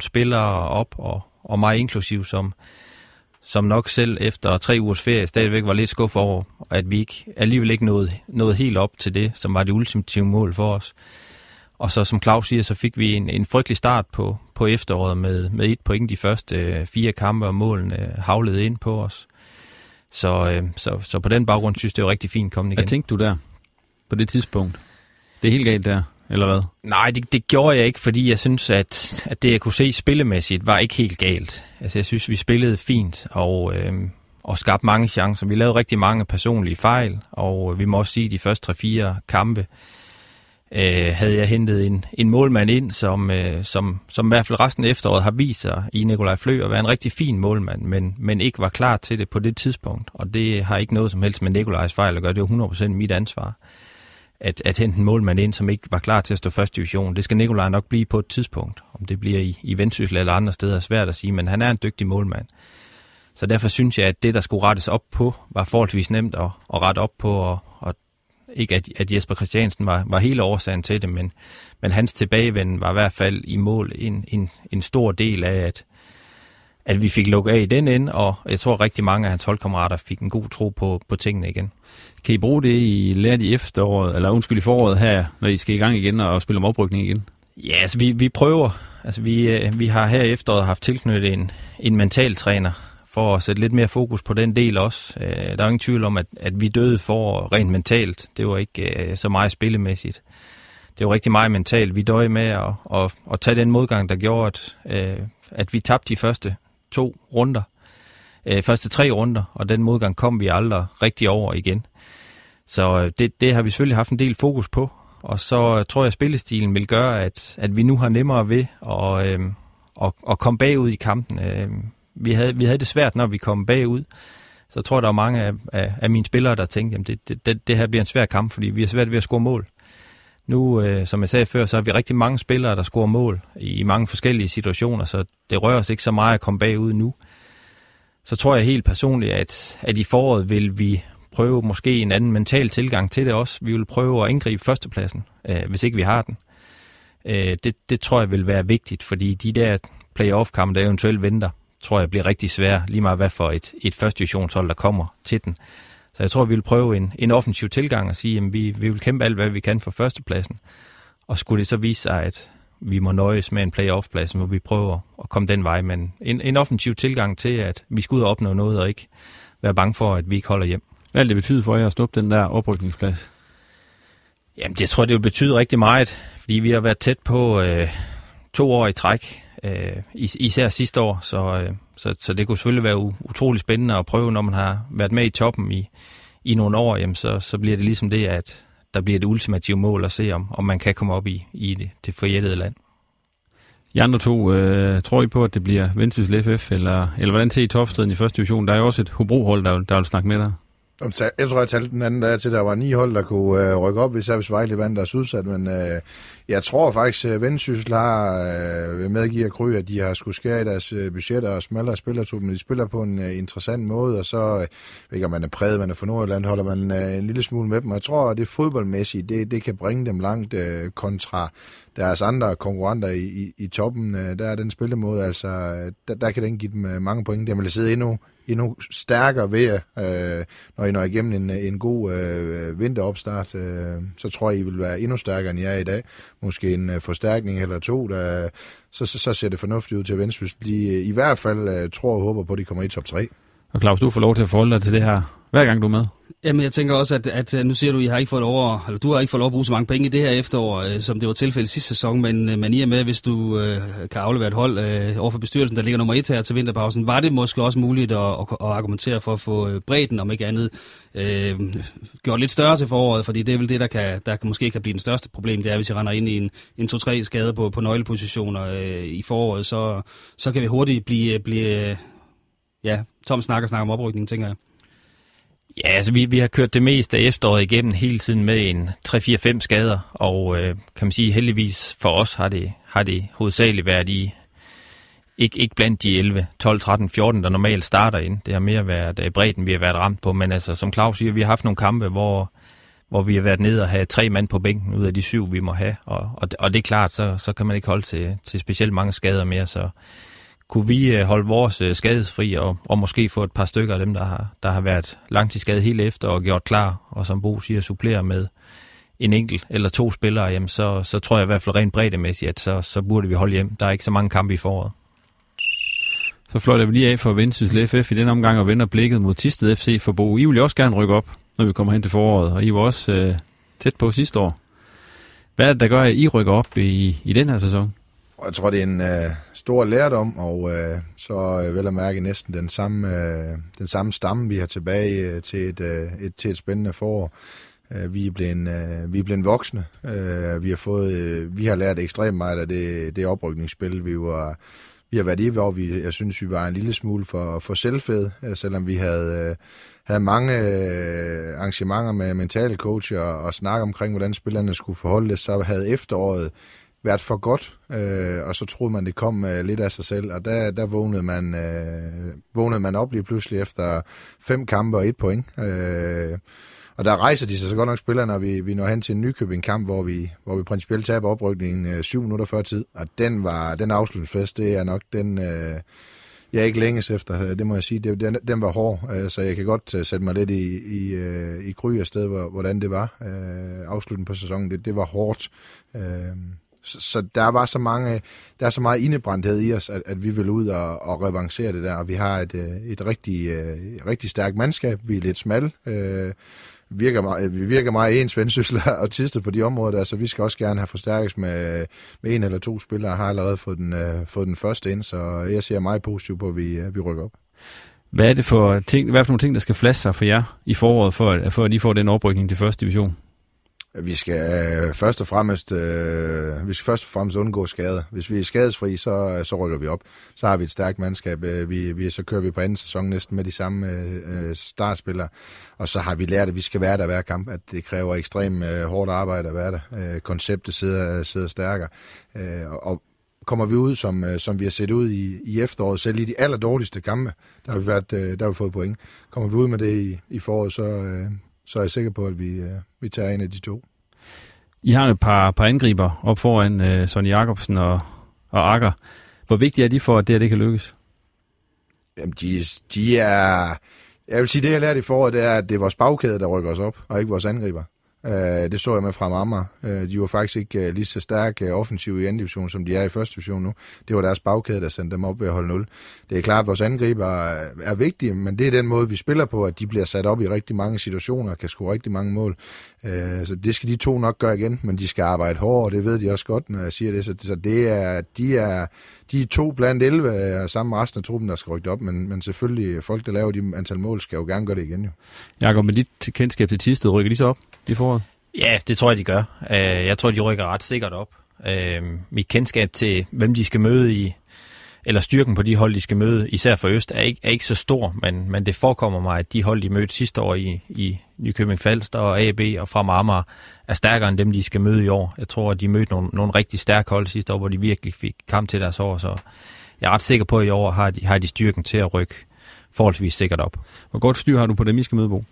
B: Spillere op, og, og mig inklusiv, som, som nok selv efter tre ugers ferie stadigvæk var lidt skuffet over, at vi ikke, alligevel ikke nåede, nåede helt op til det, som var det ultimative mål for os. Og så som Claus siger, så fik vi en, en frygtelig start på, på efteråret med, med et point de første øh, fire kampe, og målene havlede ind på os. Så, øh, så, så på den baggrund synes det var rigtig fint kommet igen.
A: Hvad tænkte du der på det tidspunkt? Det er helt galt der, eller hvad?
B: Nej, det, det gjorde jeg ikke, fordi jeg synes, at, at det jeg kunne se spillemæssigt var ikke helt galt. Altså jeg synes, vi spillede fint og, øh, og skabte mange chancer. Vi lavede rigtig mange personlige fejl, og øh, vi må også sige, at de første 3-4 kampe, øh, havde jeg hentet en, en målmand ind, som, øh, som, som i hvert fald resten af efteråret har vist sig i Nikolaj Flø at være en rigtig fin målmand, men, men ikke var klar til det på det tidspunkt. Og det har ikke noget som helst med Nikolajs fejl at gøre. Det er 100% mit ansvar at, at hente en målmand ind, som ikke var klar til at stå første division. Det skal Nikolaj nok blive på et tidspunkt. Om det bliver i, i Vendsyssel eller andre steder er svært at sige, men han er en dygtig målmand. Så derfor synes jeg, at det, der skulle rettes op på, var forholdsvis nemt at, at rette op på, og, og ikke at, at Jesper Christiansen var, var hele årsagen til det, men, men hans tilbagevenden var i hvert fald i mål en, en, en stor del af, at, at vi fik lukket af i den ende, og jeg tror rigtig mange af hans holdkammerater fik en god tro på, på tingene igen.
A: Kan I bruge det, I lærte i efteråret, eller undskyld i foråret her, når I skal i gang igen og spille om oprykning igen?
B: Ja, altså vi, vi prøver. Altså vi, øh, vi har her i efteråret haft tilknyttet en, en mental træner, for at sætte lidt mere fokus på den del også. Øh, der er ingen tvivl om, at, at vi døde for rent mentalt. Det var ikke øh, så meget spillemæssigt. Det var rigtig meget mentalt. Vi døde med at, at, at tage den modgang, der gjorde, at, øh, at vi tabte de første to runder. Øh, Første tre runder, og den modgang kom vi aldrig rigtig over igen. Så øh, det, det har vi selvfølgelig haft en del fokus på, og så øh, tror jeg, at spillestilen vil gøre, at, at vi nu har nemmere ved at, øh, at, at komme bagud i kampen. Øh, vi havde, vi havde det svært, når vi kom bagud. Så jeg tror, der er mange af, af, af mine spillere, der tænkte, at det, det, det her bliver en svær kamp, fordi vi har svært ved at score mål. Nu, øh, som jeg sagde før, så har vi rigtig mange spillere, der scorer mål i, mange forskellige situationer, så det rører os ikke så meget at komme bagud nu. Så tror jeg helt personligt, at, at i foråret vil vi prøve måske en anden mental tilgang til det også. Vi vil prøve at indgribe førstepladsen, øh, hvis ikke vi har den. Øh, det, det tror jeg vil være vigtigt, fordi de der playoff-kampe, der eventuelt venter, tror jeg bliver rigtig svære, lige meget hvad for et, et første divisionshold, der kommer til den. Så jeg tror, vi vil prøve en, en offensiv tilgang og sige, at vi, vi vil kæmpe alt, hvad vi kan for førstepladsen. Og skulle det så vise sig, at vi må nøjes med en playoff-plads, må vi prøve at komme den vej. Men en, en offensiv tilgang til, at vi skal ud og opnå noget, og ikke være bange for, at vi ikke holder hjem.
A: Hvad det betyde for jer at snuppe den der oprykningsplads?
B: Jamen, jeg tror, det vil betyde rigtig meget, fordi vi har været tæt på øh, to år i træk øh, især sidste år, så, øh, så, så det kunne selvfølgelig være utrolig spændende at prøve, når man har været med i toppen i, i nogle år, jamen så, så bliver det ligesom det, at der bliver det ultimative mål at se, om, om man kan komme op i, i det, det forjættede land.
A: I andre to, øh, tror I på, at det bliver Vendsyssel FF, eller, eller hvordan ser I topstaden i første division? Der er jo også et Hobro-hold, der, der vil snakke med dig.
C: Jeg tror, jeg talte den anden dag til, der var ni hold, der kunne øh, rykke op, især hvis Vejle vandt deres udsat, men øh, jeg tror faktisk, at Vendsyssel har øh, medgivet at Kry, at de har skulle skære i deres øh, budgetter og smallere spillertrup, men de spiller på en øh, interessant måde, og så, øh, ikke om man er præget, man er for Nordjylland, holder man øh, en lille smule med dem, og jeg tror, at det fodboldmæssigt, det, det kan bringe dem langt øh, kontra deres andre konkurrenter i, i, i toppen. Øh, der er den spillemåde, altså, øh, der, der kan den give dem øh, mange point. Der vil sidde endnu endnu stærkere ved, øh, når I når igennem en, en god øh, vinteropstart, øh, så tror jeg, I vil være endnu stærkere, end I er i dag. Måske en øh, forstærkning eller to, der, så, så, så ser det fornuftigt ud til Venstre. De øh, i hvert fald øh, tror og håber på, at de kommer i top 3.
A: Og Claus, du får lov til at forholde dig til det her, hver gang du er med.
D: Jamen, jeg tænker også, at, at øh, nu siger du, at I har ikke fået over, eller du har ikke fået lov at bruge så mange penge i det her efterår, øh, som det var tilfældet sidste sæson, men, øh, men i og med, hvis du øh, kan aflevere et hold øh, overfor bestyrelsen, der ligger nummer et her til vinterpausen, var det måske også muligt at, at, at argumentere for at få øh, bredden, om ikke andet, øh, gjort lidt større til foråret, fordi det er vel det, der, kan, der kan måske kan blive den største problem, det er, hvis I render ind i en, en 2-3 skade på, på nøglepositioner øh, i foråret, så, så kan vi hurtigt blive, blive ja, tom snakker snakker snak om oprykning, tænker jeg.
B: Ja, altså vi, vi har kørt det meste af efteråret igennem hele tiden med en 3-4-5 skader, og øh, kan man sige heldigvis for os har det, har det hovedsageligt været i, ikke, ikke blandt de 11, 12, 13, 14, der normalt starter ind. Det har mere været øh, bredden, vi har været ramt på, men altså som Claus siger, vi har haft nogle kampe, hvor, hvor vi har været nede og have tre mand på bænken ud af de syv, vi må have. Og, og, og det er klart, så, så kan man ikke holde til, til specielt mange skader mere. Så kunne vi øh, holde vores øh, skadesfri og, og måske få et par stykker af dem, der har, der har været langtidsskadet hele efter og gjort klar, og som Bo siger, supplere med en enkelt eller to spillere, jamen så, så tror jeg i hvert fald rent breddemæssigt, at så, så burde vi holde hjem. Der er ikke så mange kampe i foråret.
A: Så fløjter vi lige af for Vendsyssel FF i den omgang og vender blikket mod Tisted FC for Bo. I vil også gerne rykke op, når vi kommer hen til foråret, og I var også øh, tæt på sidste år. Hvad er det, der gør, at I rykker op i, i den her sæson?
C: Jeg tror, det er en øh, stor lærdom, og øh, så øh, vel at mærke næsten den samme, øh, den samme stamme, vi har tilbage øh, til, et, øh, et, til et spændende forår. Øh, vi, er blevet, øh, vi er blevet voksne. Øh, vi, har fået, øh, vi har lært ekstremt meget af det, det oprykningsspil, vi var vi har været i, hvor vi, jeg synes, vi var en lille smule for, for selvfed, øh, selvom vi havde, øh, havde mange øh, arrangementer med mentale coach og, og snak omkring, hvordan spillerne skulle forholde sig, så havde efteråret været for godt, øh, og så troede man, det kom øh, lidt af sig selv, og der, der vågnede, man, øh, vågnede man op lige pludselig efter fem kampe og et point. Øh, og der rejser de sig så godt nok spillere, når vi, vi når hen til en Nykøbing-kamp, hvor vi, hvor vi principielt taber oprykningen øh, syv minutter før tid. Og den var den afslutningsfest, det er nok den, øh, jeg ikke længes efter. Øh, det må jeg sige. Det, den, den var hård, øh, så jeg kan godt øh, sætte mig lidt i, i, øh, i kry af sted, hvordan det var. Øh, afslutningen på sæsonen, det, det var hårdt. Øh, så, så der var så mange, der er så meget indebrændthed i os, at, at vi vil ud og, og revancere det der, og vi har et, øh, et rigtig, øh, rigtig stærkt mandskab. Vi er lidt smal. Øh, virker meget, øh, vi virker meget ens vendsysler og tister på de områder der, så vi skal også gerne have forstærkes med, med en eller to spillere. Jeg har allerede fået den, øh, fået den første ind, så jeg ser meget positivt på, at vi, øh, vi rykker op.
A: Hvad er det for ting, hvad er for nogle ting, der skal flaske sig for jer i foråret, for, for at I får den oprykning til første division?
C: Vi skal øh, først og fremmest øh, vi skal først og fremmest undgå skade. Hvis vi er skadesfri, så, øh, så rykker vi op. Så har vi et stærkt mandskab. Øh, vi, vi, så kører vi på anden sæson næsten med de samme øh, øh startspillere. Og så har vi lært, at vi skal være der hver kamp. At det kræver ekstremt øh, hårdt arbejde at være der. Øh, konceptet sidder, øh, sidder stærkere. Øh, og, kommer vi ud, som, øh, som vi har set ud i, i efteråret, selv i de allerdårligste kampe, der har vi, været, der har vi fået point. Kommer vi ud med det i, i foråret, så, så er jeg sikker på, at vi, øh, vi tager en af de to.
A: I har et par, par angriber op foran øh, Sonny Jacobsen og, og Akker. Hvor vigtigt er de for, at det her det kan lykkes?
C: Jamen, de, de er... Jeg vil sige, det jeg lærte i foråret, det er, at det er vores bagkæde, der rykker os op, og ikke vores angriber. Øh, det så jeg med fra Amager. Øh, de var faktisk ikke uh, lige så stærke uh, øh, offensiv i anden division, som de er i første division nu. Det var deres bagkæde, der sendte dem op ved at holde 0. Det er klart, at vores angriber er, er vigtige, men det er den måde, vi spiller på, at de bliver sat op i rigtig mange situationer og kan score rigtig mange mål. Øh, så det skal de to nok gøre igen, men de skal arbejde hårdt, og det ved de også godt, når jeg siger det. Så, så det er, de er de er to blandt 11 sammen med resten af truppen, der skal rykke op, men, men selvfølgelig folk, der laver de antal mål, skal jo gerne gøre det igen. Jo.
A: Jakob, med dit kendskab til Tisted, rykker de så op i foråret?
B: Ja, det tror jeg, de gør. Øh, jeg tror, de rykker ret sikkert op. Øh, mit kendskab til, hvem de skal møde i, eller styrken på de hold, de skal møde, især for Øst, er ikke, er ikke så stor, men, men det forekommer mig, at de hold, de mødte sidste år i, i Nykøbing Falster og AB og fra Marmar, er stærkere end dem, de skal møde i år. Jeg tror, at de mødte nogle, nogle rigtig stærke hold sidste år, hvor de virkelig fik kamp til deres år, så jeg er ret sikker på, at i år har de, har de styrken til at rykke forholdsvis sikkert op.
A: Hvor godt styr har du på dem, I skal møde, Bo?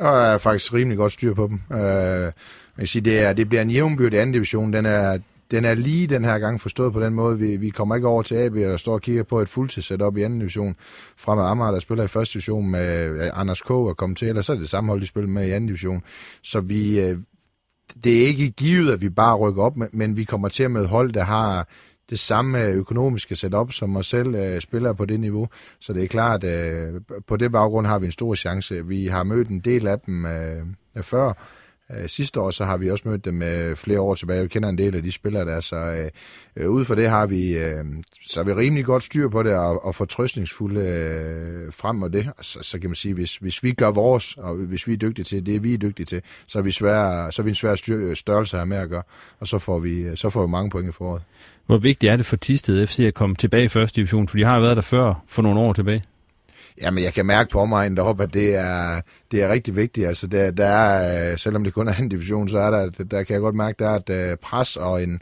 C: Jeg er faktisk rimelig godt styr på dem. Uh, jeg kan sige, det, er, det bliver en jævnbyrd i anden division. Den er, den er lige den her gang forstået på den måde. Vi, vi kommer ikke over til AB og står og kigger på et fuldtidssetup i anden division. Fra med Amager, der spiller i første division med Anders K. og komme til, eller så er det det samme hold, de spiller med i anden division. Så vi, øh, det er ikke givet, at vi bare rykker op, men vi kommer til at møde hold, der har det samme økonomiske setup, som os selv øh, spiller på det niveau. Så det er klart, at øh, på det baggrund har vi en stor chance. Vi har mødt en del af dem øh, før, Øh, sidste år så har vi også mødt dem øh, flere år tilbage. Vi kender en del af de spillere der, så øh, øh, ud for det har vi, øh, så er vi rimelig godt styr på det og, og fortrøstningsfulde øh, frem mod det. Så, så kan man sige, hvis, hvis vi gør vores, og hvis vi er dygtige til det, vi er dygtige til, så er vi, svære, så er vi en svær styr, øh, størrelse her med at gøre, og så får vi, øh, så får vi mange point i foråret.
A: Hvor vigtigt er det for Tisted FC at komme tilbage i første division? For de har været der før for nogle år tilbage.
C: Jamen, jeg kan mærke på mig deroppe, at det er, det er rigtig vigtigt. Altså, der, der er, øh, selvom det kun er en division, så er der, der kan jeg godt mærke, der er et øh, pres og en,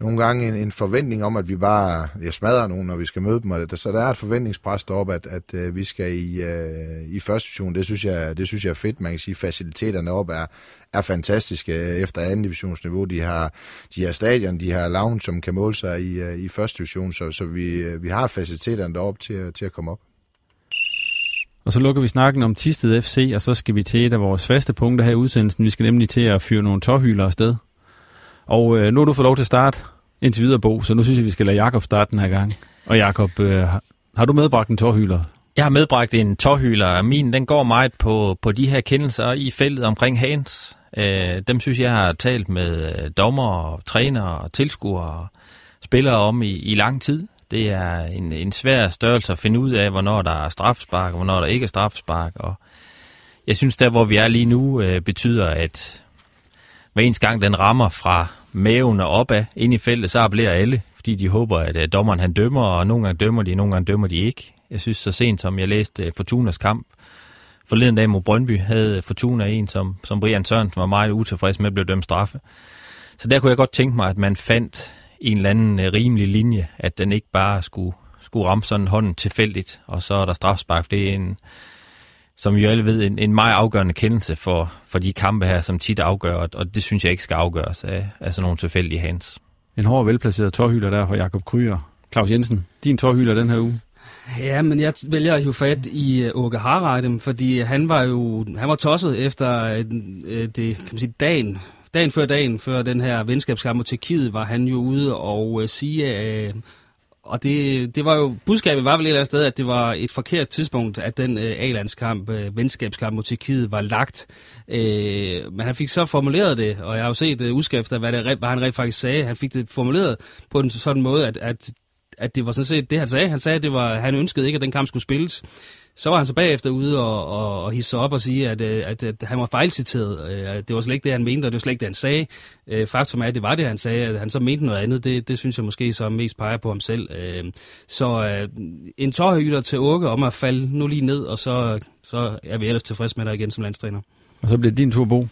C: nogle gange en, en forventning om, at vi bare jeg smadrer nogen, når vi skal møde dem. Og det, så der er et forventningspres deroppe, at, at, at vi skal i, uh, i første division. Det synes, jeg, det synes jeg er fedt. Man kan sige, at faciliteterne op er, er fantastiske efter anden divisionsniveau. De har, de har stadion, de har lounge, som kan måle sig i, uh, i første division, så, så vi, vi har faciliteterne deroppe til, til at komme op.
A: Og så lukker vi snakken om Tisted FC, og så skal vi til et af vores faste punkter her i udsendelsen. Vi skal nemlig til at fyre nogle tårhyler afsted. Og øh, nu har du fået lov til at starte indtil videre, Bo, så nu synes jeg, vi skal lade Jakob starte den her gang. Og Jakob, øh, har du medbragt en tårhyler?
B: Jeg har medbragt en tårhyler. Min den går meget på, på de her kendelser i feltet omkring Hans. Øh, dem synes jeg har talt med øh, dommer, træner og tilskuere og spillere om i, i lang tid. Det er en, en svær størrelse at finde ud af, hvornår der er strafspark, og hvornår der ikke er strafspark. Og jeg synes, der hvor vi er lige nu, øh, betyder, at hver eneste gang den rammer fra maven og opad ind i feltet, så appellerer alle, fordi de håber, at øh, dommeren han dømmer, og nogle gange dømmer de, nogle gange dømmer de ikke. Jeg synes så sent som jeg læste øh, Fortunas kamp, forleden dag mod Brøndby, havde øh, Fortuna en, som, som Brian Sørensen var meget utilfreds med, at blive dømt straffe. Så der kunne jeg godt tænke mig, at man fandt en eller anden uh, rimelig linje, at den ikke bare skulle, skulle ramme sådan hånden tilfældigt, og så er der strafspark. Det er en, som vi jo alle ved, en, en meget afgørende kendelse for, for de kampe her, som tit afgør, og det synes jeg ikke skal afgøres af, af sådan nogle tilfældige hands.
A: En hård velplaceret tårhylder der for Jakob Kryer. Claus Jensen, din tårhylder den her uge.
D: Ja, men jeg vælger jo fat i uh, Åke Harreide, fordi han var jo han var tosset efter uh, det, kan man sige, dagen, dagen før dagen, før den her venskabskamp mod Tjekkiet, var han jo ude og øh, sige, øh, og det, det var jo, budskabet var vel et eller andet sted, at det var et forkert tidspunkt, at den øh, A-landskamp, øh, venskabskamp mod Tjekkiet, var lagt. Øh, men han fik så formuleret det, og jeg har jo set øh, udskrifter, hvad, det, hvad han rent faktisk sagde. Han fik det formuleret på en sådan måde, at, at, at det var sådan set det, han sagde. Han sagde, at det var, han ønskede ikke, at den kamp skulle spilles. Så var han så bagefter ude og, og, og hisse op og sige, at, øh, at, at han var fejlciteret. Øh, det var slet ikke det, han mente, og det var slet ikke det, han sagde. Øh, faktum er, at det var det, han sagde. At han så mente noget andet, det, det synes jeg måske så mest peger på ham selv. Så en tårhøjder til Åke om at falde nu lige ned, og så, så er vi ellers tilfreds med dig igen som landstræner.
A: Og så bliver din tur, Bo.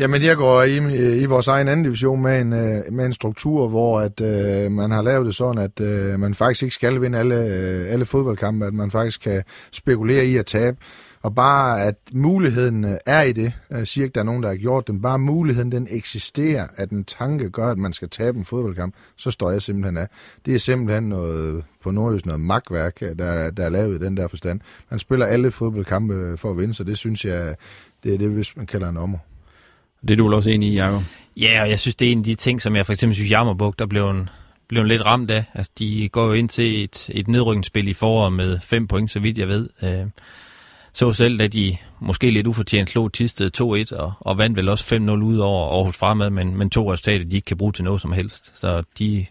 C: Jamen, jeg går i, i vores egen anden division med en, øh, med en struktur, hvor at, øh, man har lavet det sådan, at øh, man faktisk ikke skal vinde alle, øh, alle fodboldkampe, at man faktisk kan spekulere i at tabe. Og bare at muligheden øh, er i det, jeg siger ikke, der er nogen, der har gjort det, bare muligheden den eksisterer, at en tanke gør, at man skal tabe en fodboldkamp, så står jeg simpelthen af. Det er simpelthen noget, på nordjysk noget magtværk, der, der er lavet i den der forstand. Man spiller alle fodboldkampe for at vinde, så det synes jeg, det er det, hvis man kalder en ommer.
A: Det er du vel også enig i, Jacob?
B: Ja, og jeg synes, det er en af de ting, som jeg for eksempel synes, Jammerbuk, der blev en, blev en lidt ramt af. Altså, de går jo ind til et, et nedrykningsspil i foråret med fem point, så vidt jeg ved. Øh, så selv, at de måske lidt ufortjent slog Tisted 2-1, og, og vandt vel også 5-0 ud over Aarhus Fremad, men, men to resultater, de ikke kan bruge til noget som helst. Så de,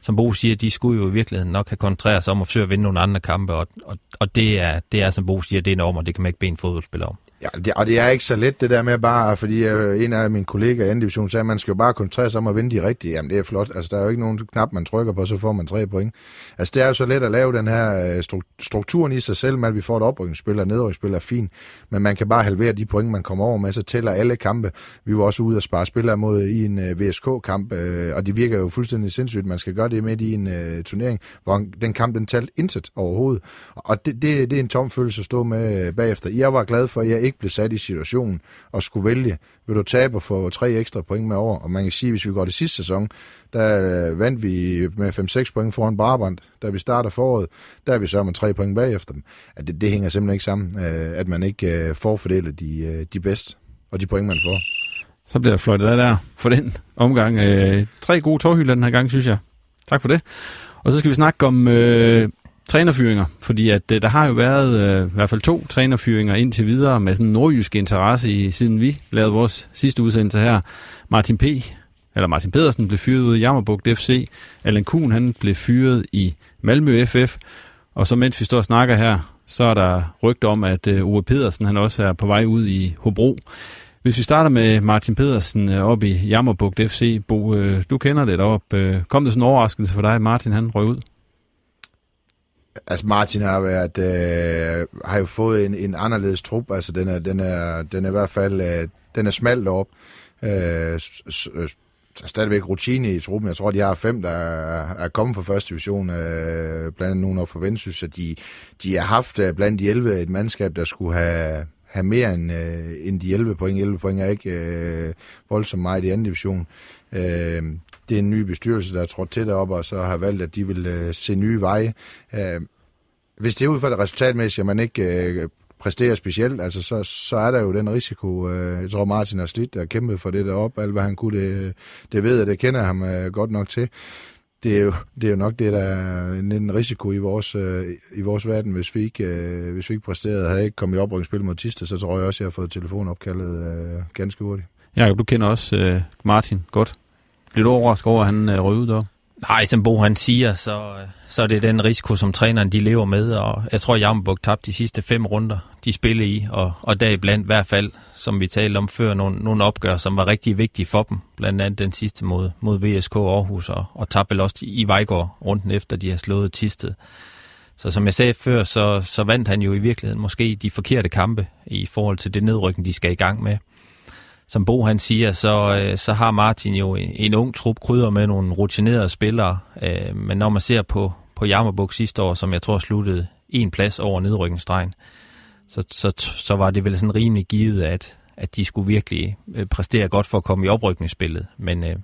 B: som Bo siger, de skulle jo i virkeligheden nok have koncentreret sig om at forsøge at vinde nogle andre kampe, og, og, og det, er, det er, som Bo siger, det er enormt, og det kan man ikke bede en fodboldspiller om.
C: Ja, det, og det er ikke så let det der med bare, fordi øh, en af mine kollegaer i anden division sagde, at man skal jo bare koncentrere sig om at vinde de rigtige. Jamen det er flot, altså der er jo ikke nogen knap, man trykker på, så får man tre point. Altså det er jo så let at lave den her øh, strukturen i sig selv, med at vi får et oprykningsspil og nedrykningsspil er fint, men man kan bare halvere de point, man kommer over med, så tæller alle kampe. Vi var også ude og spare spillere mod i en øh, VSK-kamp, øh, og det virker jo fuldstændig sindssygt. Man skal gøre det midt i en øh, turnering, hvor den kamp den talte intet overhovedet. Og det, det, det er en tom følelse at stå med bagefter. Jeg var glad for, at jeg ikke blev sat i situationen og skulle vælge, vil du tabe og få tre ekstra point med over? Og man kan sige, hvis vi går til sidste sæson, der øh, vandt vi med 5-6 point foran Brabant. Da vi starter foråret, der er vi så med tre point bagefter dem. At det, det hænger simpelthen ikke sammen, øh, at man ikke øh, får fordelt de, øh, de bedste og de point, man får.
A: Så bliver der fløjtet af der for den omgang. tre gode tårhylder den her gang, synes jeg. Tak for det. Og så skal vi snakke om øh, trænerfyringer, fordi at øh, der har jo været øh, i hvert fald to trænerfyringer indtil videre med sådan en nordjysk interesse i, siden vi lavede vores sidste udsendelse her. Martin P., eller Martin Pedersen blev fyret ud i Jammerbugt FC, Allan Kuhn han blev fyret i Malmø FF, og så mens vi står og snakker her, så er der rygter om, at øh, Ove Pedersen han også er på vej ud i Hobro. Hvis vi starter med Martin Pedersen øh, op i Jammerbugt FC, Bo, øh, du kender det deroppe. Øh, kom det sådan en overraskelse for dig, at Martin han røg ud?
C: Altså Martin har været, øh, har jo fået en, en anderledes trup, altså den er, den er, den er i hvert fald, øh, den er smalt op. Øh, øh der er stadigvæk rutine i truppen. Jeg tror, de har fem, der er, kommet fra første division, øh, blandt andet nogen op for Vendsyssel, så de, de har haft øh, blandt de 11 et mandskab, der skulle have, have mere end, øh, end de 11 point. 11 point er ikke øh, voldsomt meget i anden division. Øh, det er en ny bestyrelse, der er trådt til deroppe, og så har valgt, at de vil øh, se nye veje. Øh, hvis det er ud fra det resultatmæssige, at man ikke øh, præsterer specielt, altså så, så er der jo den risiko. Øh, jeg tror, Martin har slidt og kæmpet for det deroppe, alt hvad han kunne, det, det ved jeg, det kender ham øh, godt nok til. Det er, jo, det er jo nok det, der er en risiko i vores, øh, i vores verden, hvis vi ikke, øh, hvis vi ikke præsterede. Havde ikke kommet i oprykningsspil mod Tiste, så tror jeg også, at jeg har fået telefonopkaldet øh, ganske hurtigt.
A: Jakob, du kender også øh, Martin godt. Bliver du overrasket over, at han øh, røg ud der?
B: Nej, som Bo han siger, så, øh, så er det den risiko, som træneren de lever med, og jeg tror, at Jammerburg tabte de sidste fem runder, de spillede i, og, og deriblandt i hvert fald, som vi talte om før, nogle, nogle opgør, som var rigtig vigtige for dem, blandt andet den sidste mod, mod VSK Aarhus, og, og tabte også i Vejgaard runden efter, de har slået Tisted. Så som jeg sagde før, så, så vandt han jo i virkeligheden måske de forkerte kampe i forhold til det nedrykning, de skal i gang med som Bo han siger, så, øh, så har Martin jo en, en ung trup krydder med nogle rutinerede spillere. Øh, men når man ser på, på Jammerbuk sidste år, som jeg tror sluttede en plads over nedrykningsstregen, så, så, så var det vel sådan rimelig givet, at, at de skulle virkelig øh, præstere godt for at komme i oprykningsspillet. Men øh,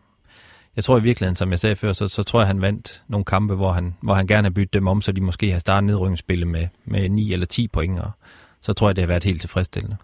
B: jeg tror i virkeligheden, som jeg sagde før, så, så tror jeg, han vandt nogle kampe, hvor han, hvor han gerne har byttet dem om, så de måske har startet nedrykningsspillet med, med 9 eller 10 point, og så tror jeg, det har været helt tilfredsstillende.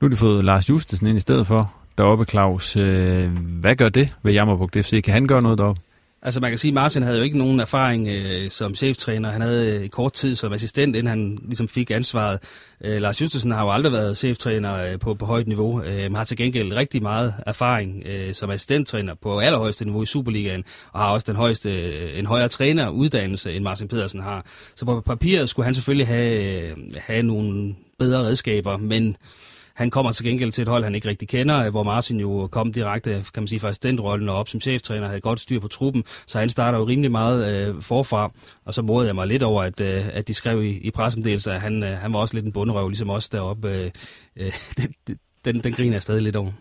A: Nu har de fået Lars Justesen ind i stedet for, deroppe, Claus. Øh, hvad gør det ved Jammerburg FC? Kan han gøre noget deroppe?
D: Altså man kan sige, at Martin havde jo ikke nogen erfaring øh, som cheftræner. Han havde øh, kort tid som assistent, inden han ligesom fik ansvaret. Øh, Lars Justesen har jo aldrig været cheftræner øh, på, på højt niveau, øh, men har til gengæld rigtig meget erfaring øh, som assistenttræner på allerhøjeste niveau i Superligaen, og har også den højeste, øh, en højere træneruddannelse, end Martin Pedersen har. Så på papiret skulle han selvfølgelig have, øh, have nogle bedre redskaber, men han kommer til gengæld til et hold, han ikke rigtig kender, hvor Martin jo kom direkte, kan man sige, fra assistentrollen og op som cheftræner, havde godt styr på truppen, så han starter jo rimelig meget øh, forfra, og så modede jeg mig lidt over, at, øh, at de skrev i, i pressemeddelelser, at han, øh, han var også lidt en bunderøv, ligesom os deroppe. Øh, øh, den, den, den griner jeg stadig lidt over.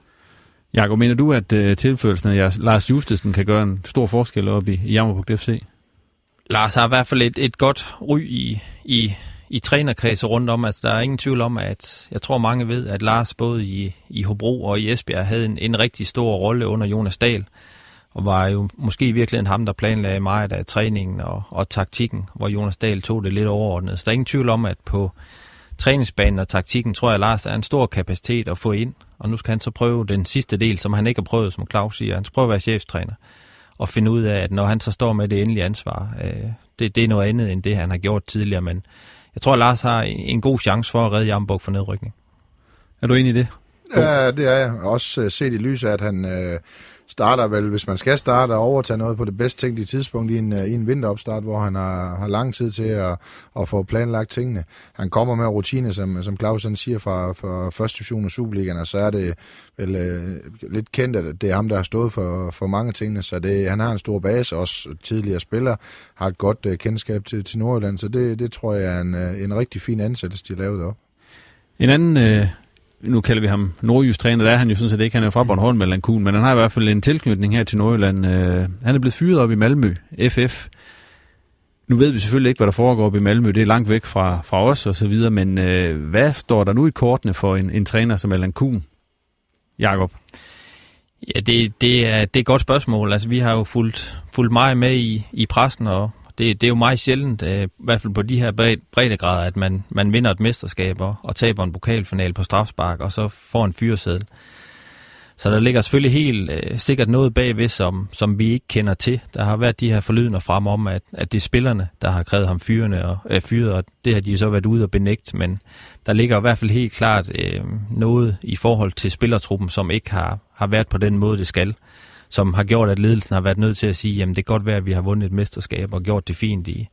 A: Jakob, mener du, at øh, tilførelsen af Lars Justesen kan gøre en stor forskel op i, i Jammerburg FC?
B: Lars har i hvert fald et, et godt ry i, i i trænerkredse rundt om. Altså, der er ingen tvivl om, at jeg tror mange ved, at Lars både i, i Hobro og i Esbjerg havde en, en rigtig stor rolle under Jonas Dahl, og var jo måske i virkeligheden ham, der planlagde meget af træningen og, og taktikken, hvor Jonas Dahl tog det lidt overordnet. Så der er ingen tvivl om, at på træningsbanen og taktikken, tror jeg, at Lars er en stor kapacitet at få ind, og nu skal han så prøve den sidste del, som han ikke har prøvet, som Claus siger. Han skal prøve at være cheftræner og finde ud af, at når han så står med det endelige ansvar, øh, det, det er noget andet end det, han har gjort tidligere, men jeg tror, at Lars har en god chance for at redde Jamburg for nedrykning.
A: Er du enig i det?
C: Ja, det er jeg. Også øh, set i lyset, at han øh, starter vel, hvis man skal starte og overtage noget på det bedst tænkelige tidspunkt i en, øh, i en vinteropstart, hvor han har, har lang tid til at, at få planlagt tingene. Han kommer med rutine, som, som Claus han siger, fra, fra første division og Superligaen, og så er det vel øh, lidt kendt, at det er ham, der har stået for, for mange tingene, så det, han har en stor base, også tidligere spiller, har et godt øh, kendskab til, til Nordjylland, så det, det tror jeg er en, øh, en rigtig fin ansættelse, de har lavet op.
A: En anden øh, nu kalder vi ham nordjysk træner, der er han jo sådan set ikke, han er fra Bornholm eller Kuhn, men han har i hvert fald en tilknytning her til Nordjylland. Øh, han er blevet fyret op i Malmø, FF. Nu ved vi selvfølgelig ikke, hvad der foregår op i Malmø, det er langt væk fra, fra os og så videre, men øh, hvad står der nu i kortene for en, en træner som Allan Kuhn? Jakob?
B: Ja, det, det, er, det er et godt spørgsmål. Altså, vi har jo fulgt, fulgt meget med i, i pressen, og det, det er jo meget sjældent, øh, i hvert fald på de her breddegrader, at man, man vinder et mesterskab og, og taber en pokalfinal på strafspark, og så får en fyreseddel. Så der ligger selvfølgelig helt øh, sikkert noget bagved, som, som vi ikke kender til. Der har været de her forlydende frem om, at, at det er spillerne, der har krævet ham fyrene og, øh, fyret, og det har de så været ude og benægte, men der ligger i hvert fald helt klart øh, noget i forhold til spillertruppen, som ikke har, har været på den måde, det skal som har gjort, at ledelsen har været nødt til at sige, jamen det kan godt være, at vi har vundet et mesterskab og gjort det fint i,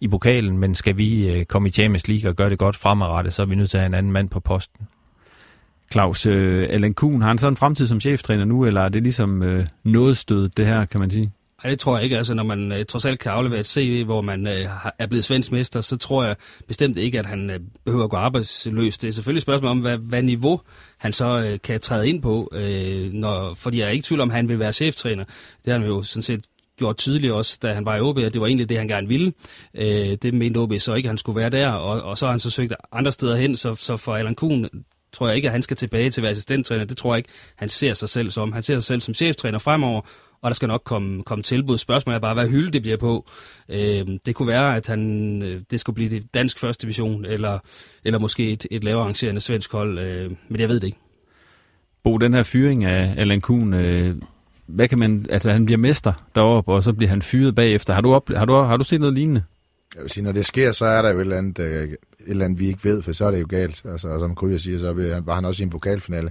B: i pokalen, men skal vi øh, komme i Champions League og gøre det godt fremadrettet, så er vi nødt til at have en anden mand på posten.
A: Claus, øh, Allan Kuhn, har han så en fremtid som cheftræner nu, eller er det ligesom øh, noget stød, det her, kan man sige?
D: Nej, det tror jeg ikke. Altså, når man øh, trods alt kan aflevere et CV, hvor man øh, er blevet svensk mester, så tror jeg bestemt ikke, at han øh, behøver at gå arbejdsløs. Det er selvfølgelig et spørgsmål om, hvad, hvad niveau han så øh, kan træde ind på. Øh, når, fordi jeg er ikke tvivl om, at han vil være cheftræner. Det har han jo sådan set gjort tydeligt også, da han var i OB, at det var egentlig det, han gerne ville. Øh, det mente OB så ikke, at han skulle være der, og, og så har han så søgt andre steder hen, så, så for Allan Kuhn tror jeg ikke, at han skal tilbage til at være assistenttræner. Det tror jeg ikke, han ser sig selv som. Han ser sig selv som cheftræner fremover, og der skal nok komme, komme tilbud. Spørgsmålet er bare, hvad hylde det bliver på. Øh, det kunne være, at han, øh, det skulle blive det dansk første division, eller, eller måske et, et lavere arrangerende svensk hold, øh, men jeg ved det ikke.
A: Bo, den her fyring af Alan Kuhn, øh, hvad kan man, altså han bliver mester deroppe, og så bliver han fyret bagefter. Har du, op, har du, har du set noget lignende?
C: Jeg vil sige, når det sker, så er der jo et eller andet, øh, et eller andet vi ikke ved, for så er det jo galt. Altså, som Kryger siger, så var han også i en pokalfinale.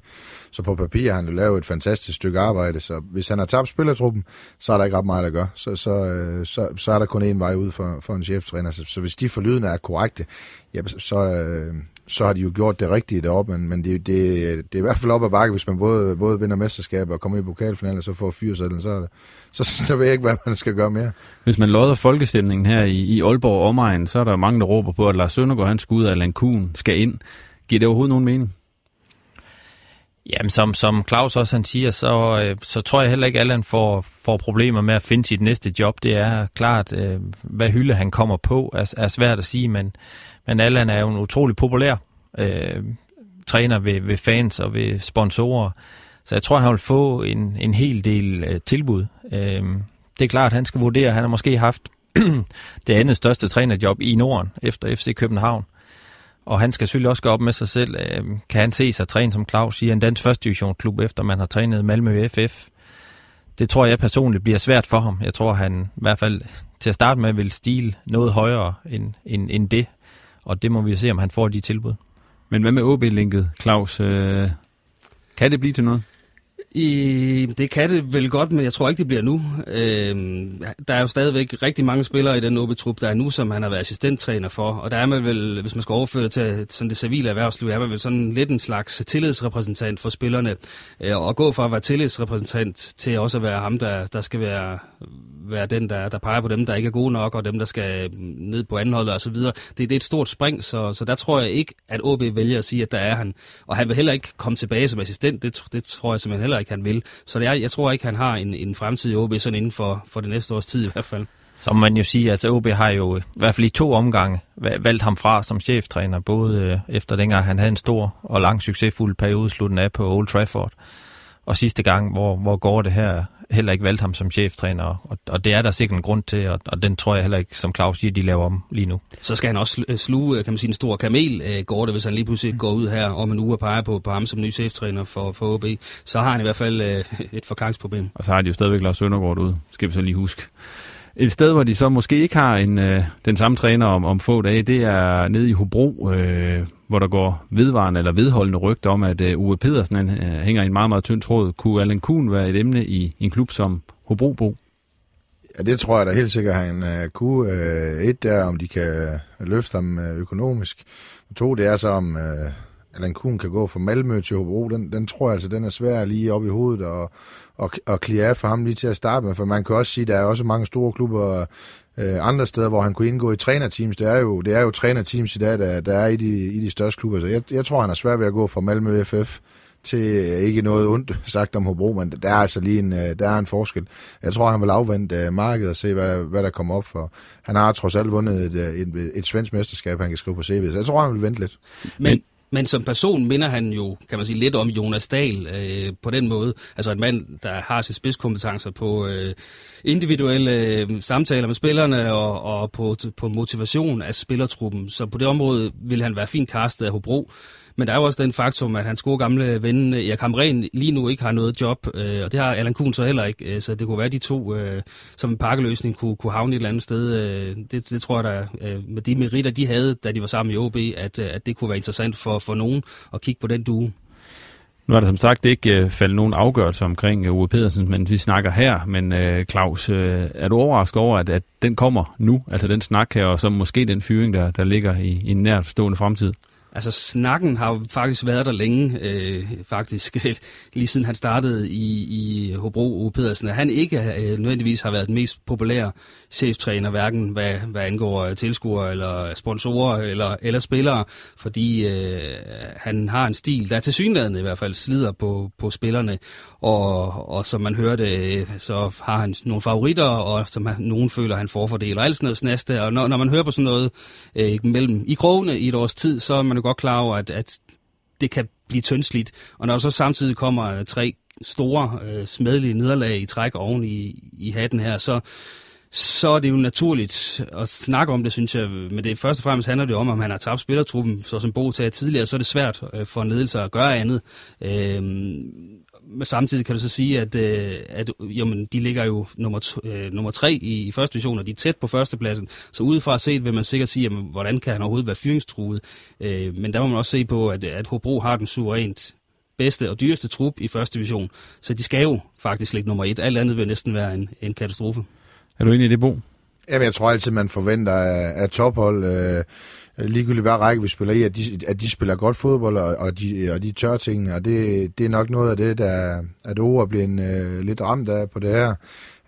C: Så på papir har han jo lavet et fantastisk stykke arbejde, så hvis han har tabt spillertruppen, så er der ikke ret meget at gøre. Så, så, øh, så, så er der kun én vej ud for, for en cheftræner. Så, så hvis de forlydende er korrekte, ja, så, øh, så har de jo gjort det rigtige deroppe, men, men det, det, det er i hvert fald op ad bakke, hvis man både, både vinder mesterskab og kommer i pokalfinalen, og så får fyrsætlen, så, er det, så, så ved jeg ikke, hvad man skal gøre mere.
A: Hvis man lodder folkestemningen her i, i Aalborg omegn, så er der mange, der råber på, at Lars Søndergaard, han skal ud, af Alan Kuhn skal ind. Giver det overhovedet nogen mening?
B: Jamen, som, som Claus også han siger, så, øh, så tror jeg heller ikke, at Allan får, får problemer med at finde sit næste job. Det er klart, øh, hvad hylde han kommer på, er, er svært at sige, men, men Allan er jo en utrolig populær øh, træner ved, ved fans og ved sponsorer. Så jeg tror, han vil få en, en hel del øh, tilbud. Øh, det er klart, at han skal vurdere. Han har måske haft det andet største trænerjob i Norden efter FC København. Og han skal selvfølgelig også gå op med sig selv. Øh, kan han se sig træne, som Claus siger, en dansk første divisionsklub, efter man har trænet Malmø FF? Det tror jeg personligt bliver svært for ham. Jeg tror, han i hvert fald til at starte med vil stile noget højere end, end, end det. Og det må vi se, om han får de tilbud.
A: Men hvad med OB-linket, Claus? Øh, kan det blive til noget?
D: I, det kan det vel godt, men jeg tror ikke, det bliver nu. Øhm, der er jo stadigvæk rigtig mange spillere i den OB-trup, der er nu, som han har været assistenttræner for. Og der er man vel, hvis man skal overføre det til sådan det civile erhvervsliv, er man vel sådan lidt en slags tillidsrepræsentant for spillerne. Øh, og gå fra at være tillidsrepræsentant til også at være ham, der, der skal være, være den, der, der peger på dem, der ikke er gode nok, og dem, der skal ned på anholdet og så videre. Det, det er et stort spring, så, så der tror jeg ikke, at OB vælger at sige, at der er han. Og han vil heller ikke komme tilbage som assistent, det, det tror jeg simpelthen heller ikke, han vil. Så det er, jeg tror ikke, han har en, en fremtid i OB sådan inden for, for det næste års tid i hvert fald.
B: Som man jo siger, altså OB har jo i hvert fald i to omgange valgt ham fra som cheftræner, både øh, efter dengang han havde en stor og lang succesfuld periode slutten af på Old Trafford, og sidste gang, hvor, hvor går det her heller ikke valgt ham som cheftræner, og, og det er der sikkert en grund til, og, og den tror jeg heller ikke, som Claus siger, de laver om lige nu.
D: Så skal han også sluge, kan man sige, en stor kamel, øh, går det, hvis han lige pludselig går ud her om en uge og peger på, på ham som ny cheftræner for, for OB, så har han i hvert fald øh, et forgangsproblem.
A: Og så har de jo stadigvæk Lars Søndergaard ude, skal vi så lige huske. Et sted, hvor de så måske ikke har en, øh, den samme træner om, om få dage, det er nede i Hobro, øh, hvor der går vedvarende eller vedholdende rygter om, at øh, Uwe Pedersen han, øh, hænger i en meget, meget tynd tråd. Kunne Allan Kuhn være et emne i, i en klub som Hobro
C: Ja, det tror jeg da helt sikkert, han øh, kunne. Øh, et der, om de kan løfte ham øh, økonomisk. To, det er så, om Øh Allan Kuhn kan gå fra Malmø til Hobro. Den, den tror jeg altså, den er svær lige op i hovedet og, og, og klire af for ham lige til at starte med. For man kan også sige, at der er også mange store klubber øh, andre steder, hvor han kunne indgå i trænerteams. Det er jo, det er jo trænerteams i dag, der, der er i de, i de største klubber. Så jeg, jeg tror, han er svær ved at gå fra Malmø FF til øh, ikke noget ondt sagt om Hobro, men der er altså lige en, øh, der er en forskel. Jeg tror, han vil afvente øh, markedet og se, hvad, hvad der kommer op for. Han har trods alt vundet et, et, et svensk mesterskab, han kan skrive på CV, så jeg tror, han vil vente lidt.
D: Men, men som person minder han jo, kan man sige, lidt om Jonas Dahl øh, på den måde. Altså en mand, der har sine spidskompetencer på øh, individuelle øh, samtaler med spillerne og, og på, på motivation af spillertruppen. Så på det område vil han være fint castet af Hobro. Men der er jo også den faktum, at hans gode gamle ven øh, Erik Hamren lige nu ikke har noget job, øh, og det har Allan Kuhn så heller ikke. Øh, så det kunne være de to, øh, som en pakkeløsning kunne, kunne havne et eller andet sted. Øh, det, det tror jeg da, øh, med de meritter, de havde, da de var sammen i OB, at, øh, at det kunne være interessant for, for nogen at kigge på den due.
A: Nu er der som sagt ikke uh, faldet nogen afgørelse omkring øh, Ove Pedersen, men vi snakker her. Men øh, Claus, øh, er du overrasket over, at, at den kommer nu, altså den snak her, og så måske den fyring, der, der ligger i, i en nærstående fremtid?
D: Altså, snakken har jo faktisk været der længe, øh, faktisk, lige siden han startede i, i Hobro Ove Pedersen, at han ikke øh, nødvendigvis har været den mest populære cheftræner, hverken hvad, hvad angår øh, tilskuere eller sponsorer eller, eller spillere, fordi øh, han har en stil, der til synligheden i hvert fald slider på, på spillerne, og, og som man hørte, øh, så har han nogle favoritter, og som han, nogen føler, han forfordeler, og alt sådan noget snaste, og når, når man hører på sådan noget øh, mellem i krogene i et års tid, så er man jo godt klar over, at, at det kan blive tyndsligt. Og når der så samtidig kommer øh, tre store øh, smedelige nederlag i træk oven i, i hatten her, så, så er det jo naturligt at snakke om det, synes jeg. Men det først og fremmest handler det om, om han har tabt spillertruppen, så som Bo sagde tidligere, så er det svært øh, for en ledelse at gøre andet. Øh, men samtidig kan du så sige, at, øh, at jamen, de ligger jo nummer, to, øh, nummer tre i, i første division, og de er tæt på førstepladsen. Så udefra set vil man sikkert sige, jamen, hvordan kan han overhovedet være fyringstruet? Øh, men der må man også se på, at, at Hobro har den suverænt bedste og dyreste trup i første division. Så de skal jo faktisk ligge nummer et. Alt andet vil næsten være en, en katastrofe.
A: Er du enig i det, Bo?
C: Jamen, jeg tror altid, man forventer af, af tophold, øh, Øh, ligegyldigt hver række vi spiller i, at de, at de spiller godt fodbold, og, og, de, og de tør tingene, og det, det er nok noget af det, der at Ove er blevet øh, lidt ramt af på det her.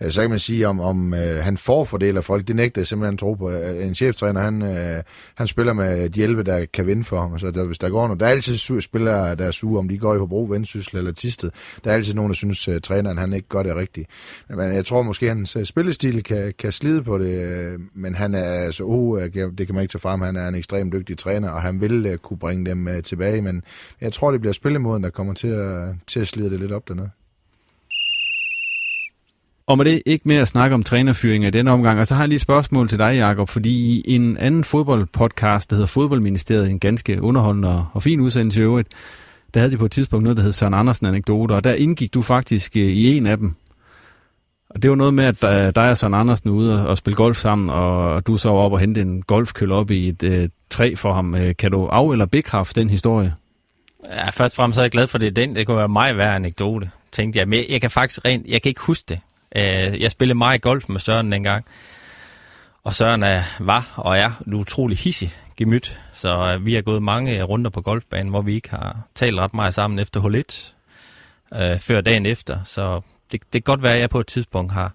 C: Øh, så kan man sige, om, om øh, han får folk, det nægter jeg simpelthen tro på. Øh, en cheftræner, han, øh, han spiller med de 11, der kan vinde for ham. Så der, hvis der går noget, der er altid spillere, der er sure, om de går i Hobro, Vendsyssel eller Tisted. Der er altid nogen, der synes, at træneren han ikke gør det rigtigt. Men jeg tror måske, at hans spillestil kan, kan slide på det, men han er altså, oh, det kan man ikke tage frem, han er en ekstremt dygtig træner, og han vil kunne bringe dem tilbage, men jeg tror, det bliver spillemåden, der kommer til at, til at slide det lidt op dernede.
A: Og med det ikke mere at snakke om trænerfyringer i denne omgang, og så har jeg lige et spørgsmål til dig, Jakob, fordi i en anden fodboldpodcast, der hedder Fodboldministeriet, en ganske underholdende og fin udsendelse i øvrigt, der havde de på et tidspunkt noget, der hed Søren Andersen anekdoter, og der indgik du faktisk øh, i en af dem. Og det var noget med, at øh, dig og Søren Andersen er ude og spille golf sammen, og du så var op og hente en golfkøl op i et øh, træ for ham. Øh, kan du af- eller bekræfte den historie?
B: Ja, først og fremmest er jeg glad for, det den. Det kunne være meget værd anekdote, tænkte jeg. Men jeg kan faktisk rent, jeg kan ikke huske det. Øh, jeg spillede meget golf med Søren dengang. Og Søren er, var og er en utrolig hissig gemyt, så øh, vi har gået mange runder på golfbanen, hvor vi ikke har talt ret meget sammen efter hul 1, øh, før dagen efter. Så det, det kan godt være, at jeg på et tidspunkt har,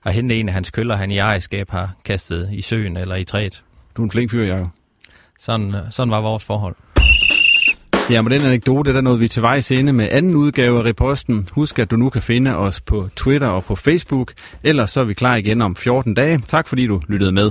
B: har hentet en af hans køller, han i ejerskab har kastet i søen eller i træet.
A: Du er en flink fyr, Jacob.
B: Sådan, sådan var vores forhold.
A: Ja, med den anekdote, der nåede vi til vejs ende med anden udgave af Reposten. Husk, at du nu kan finde os på Twitter og på Facebook. Ellers så er vi klar igen om 14 dage. Tak fordi du lyttede med.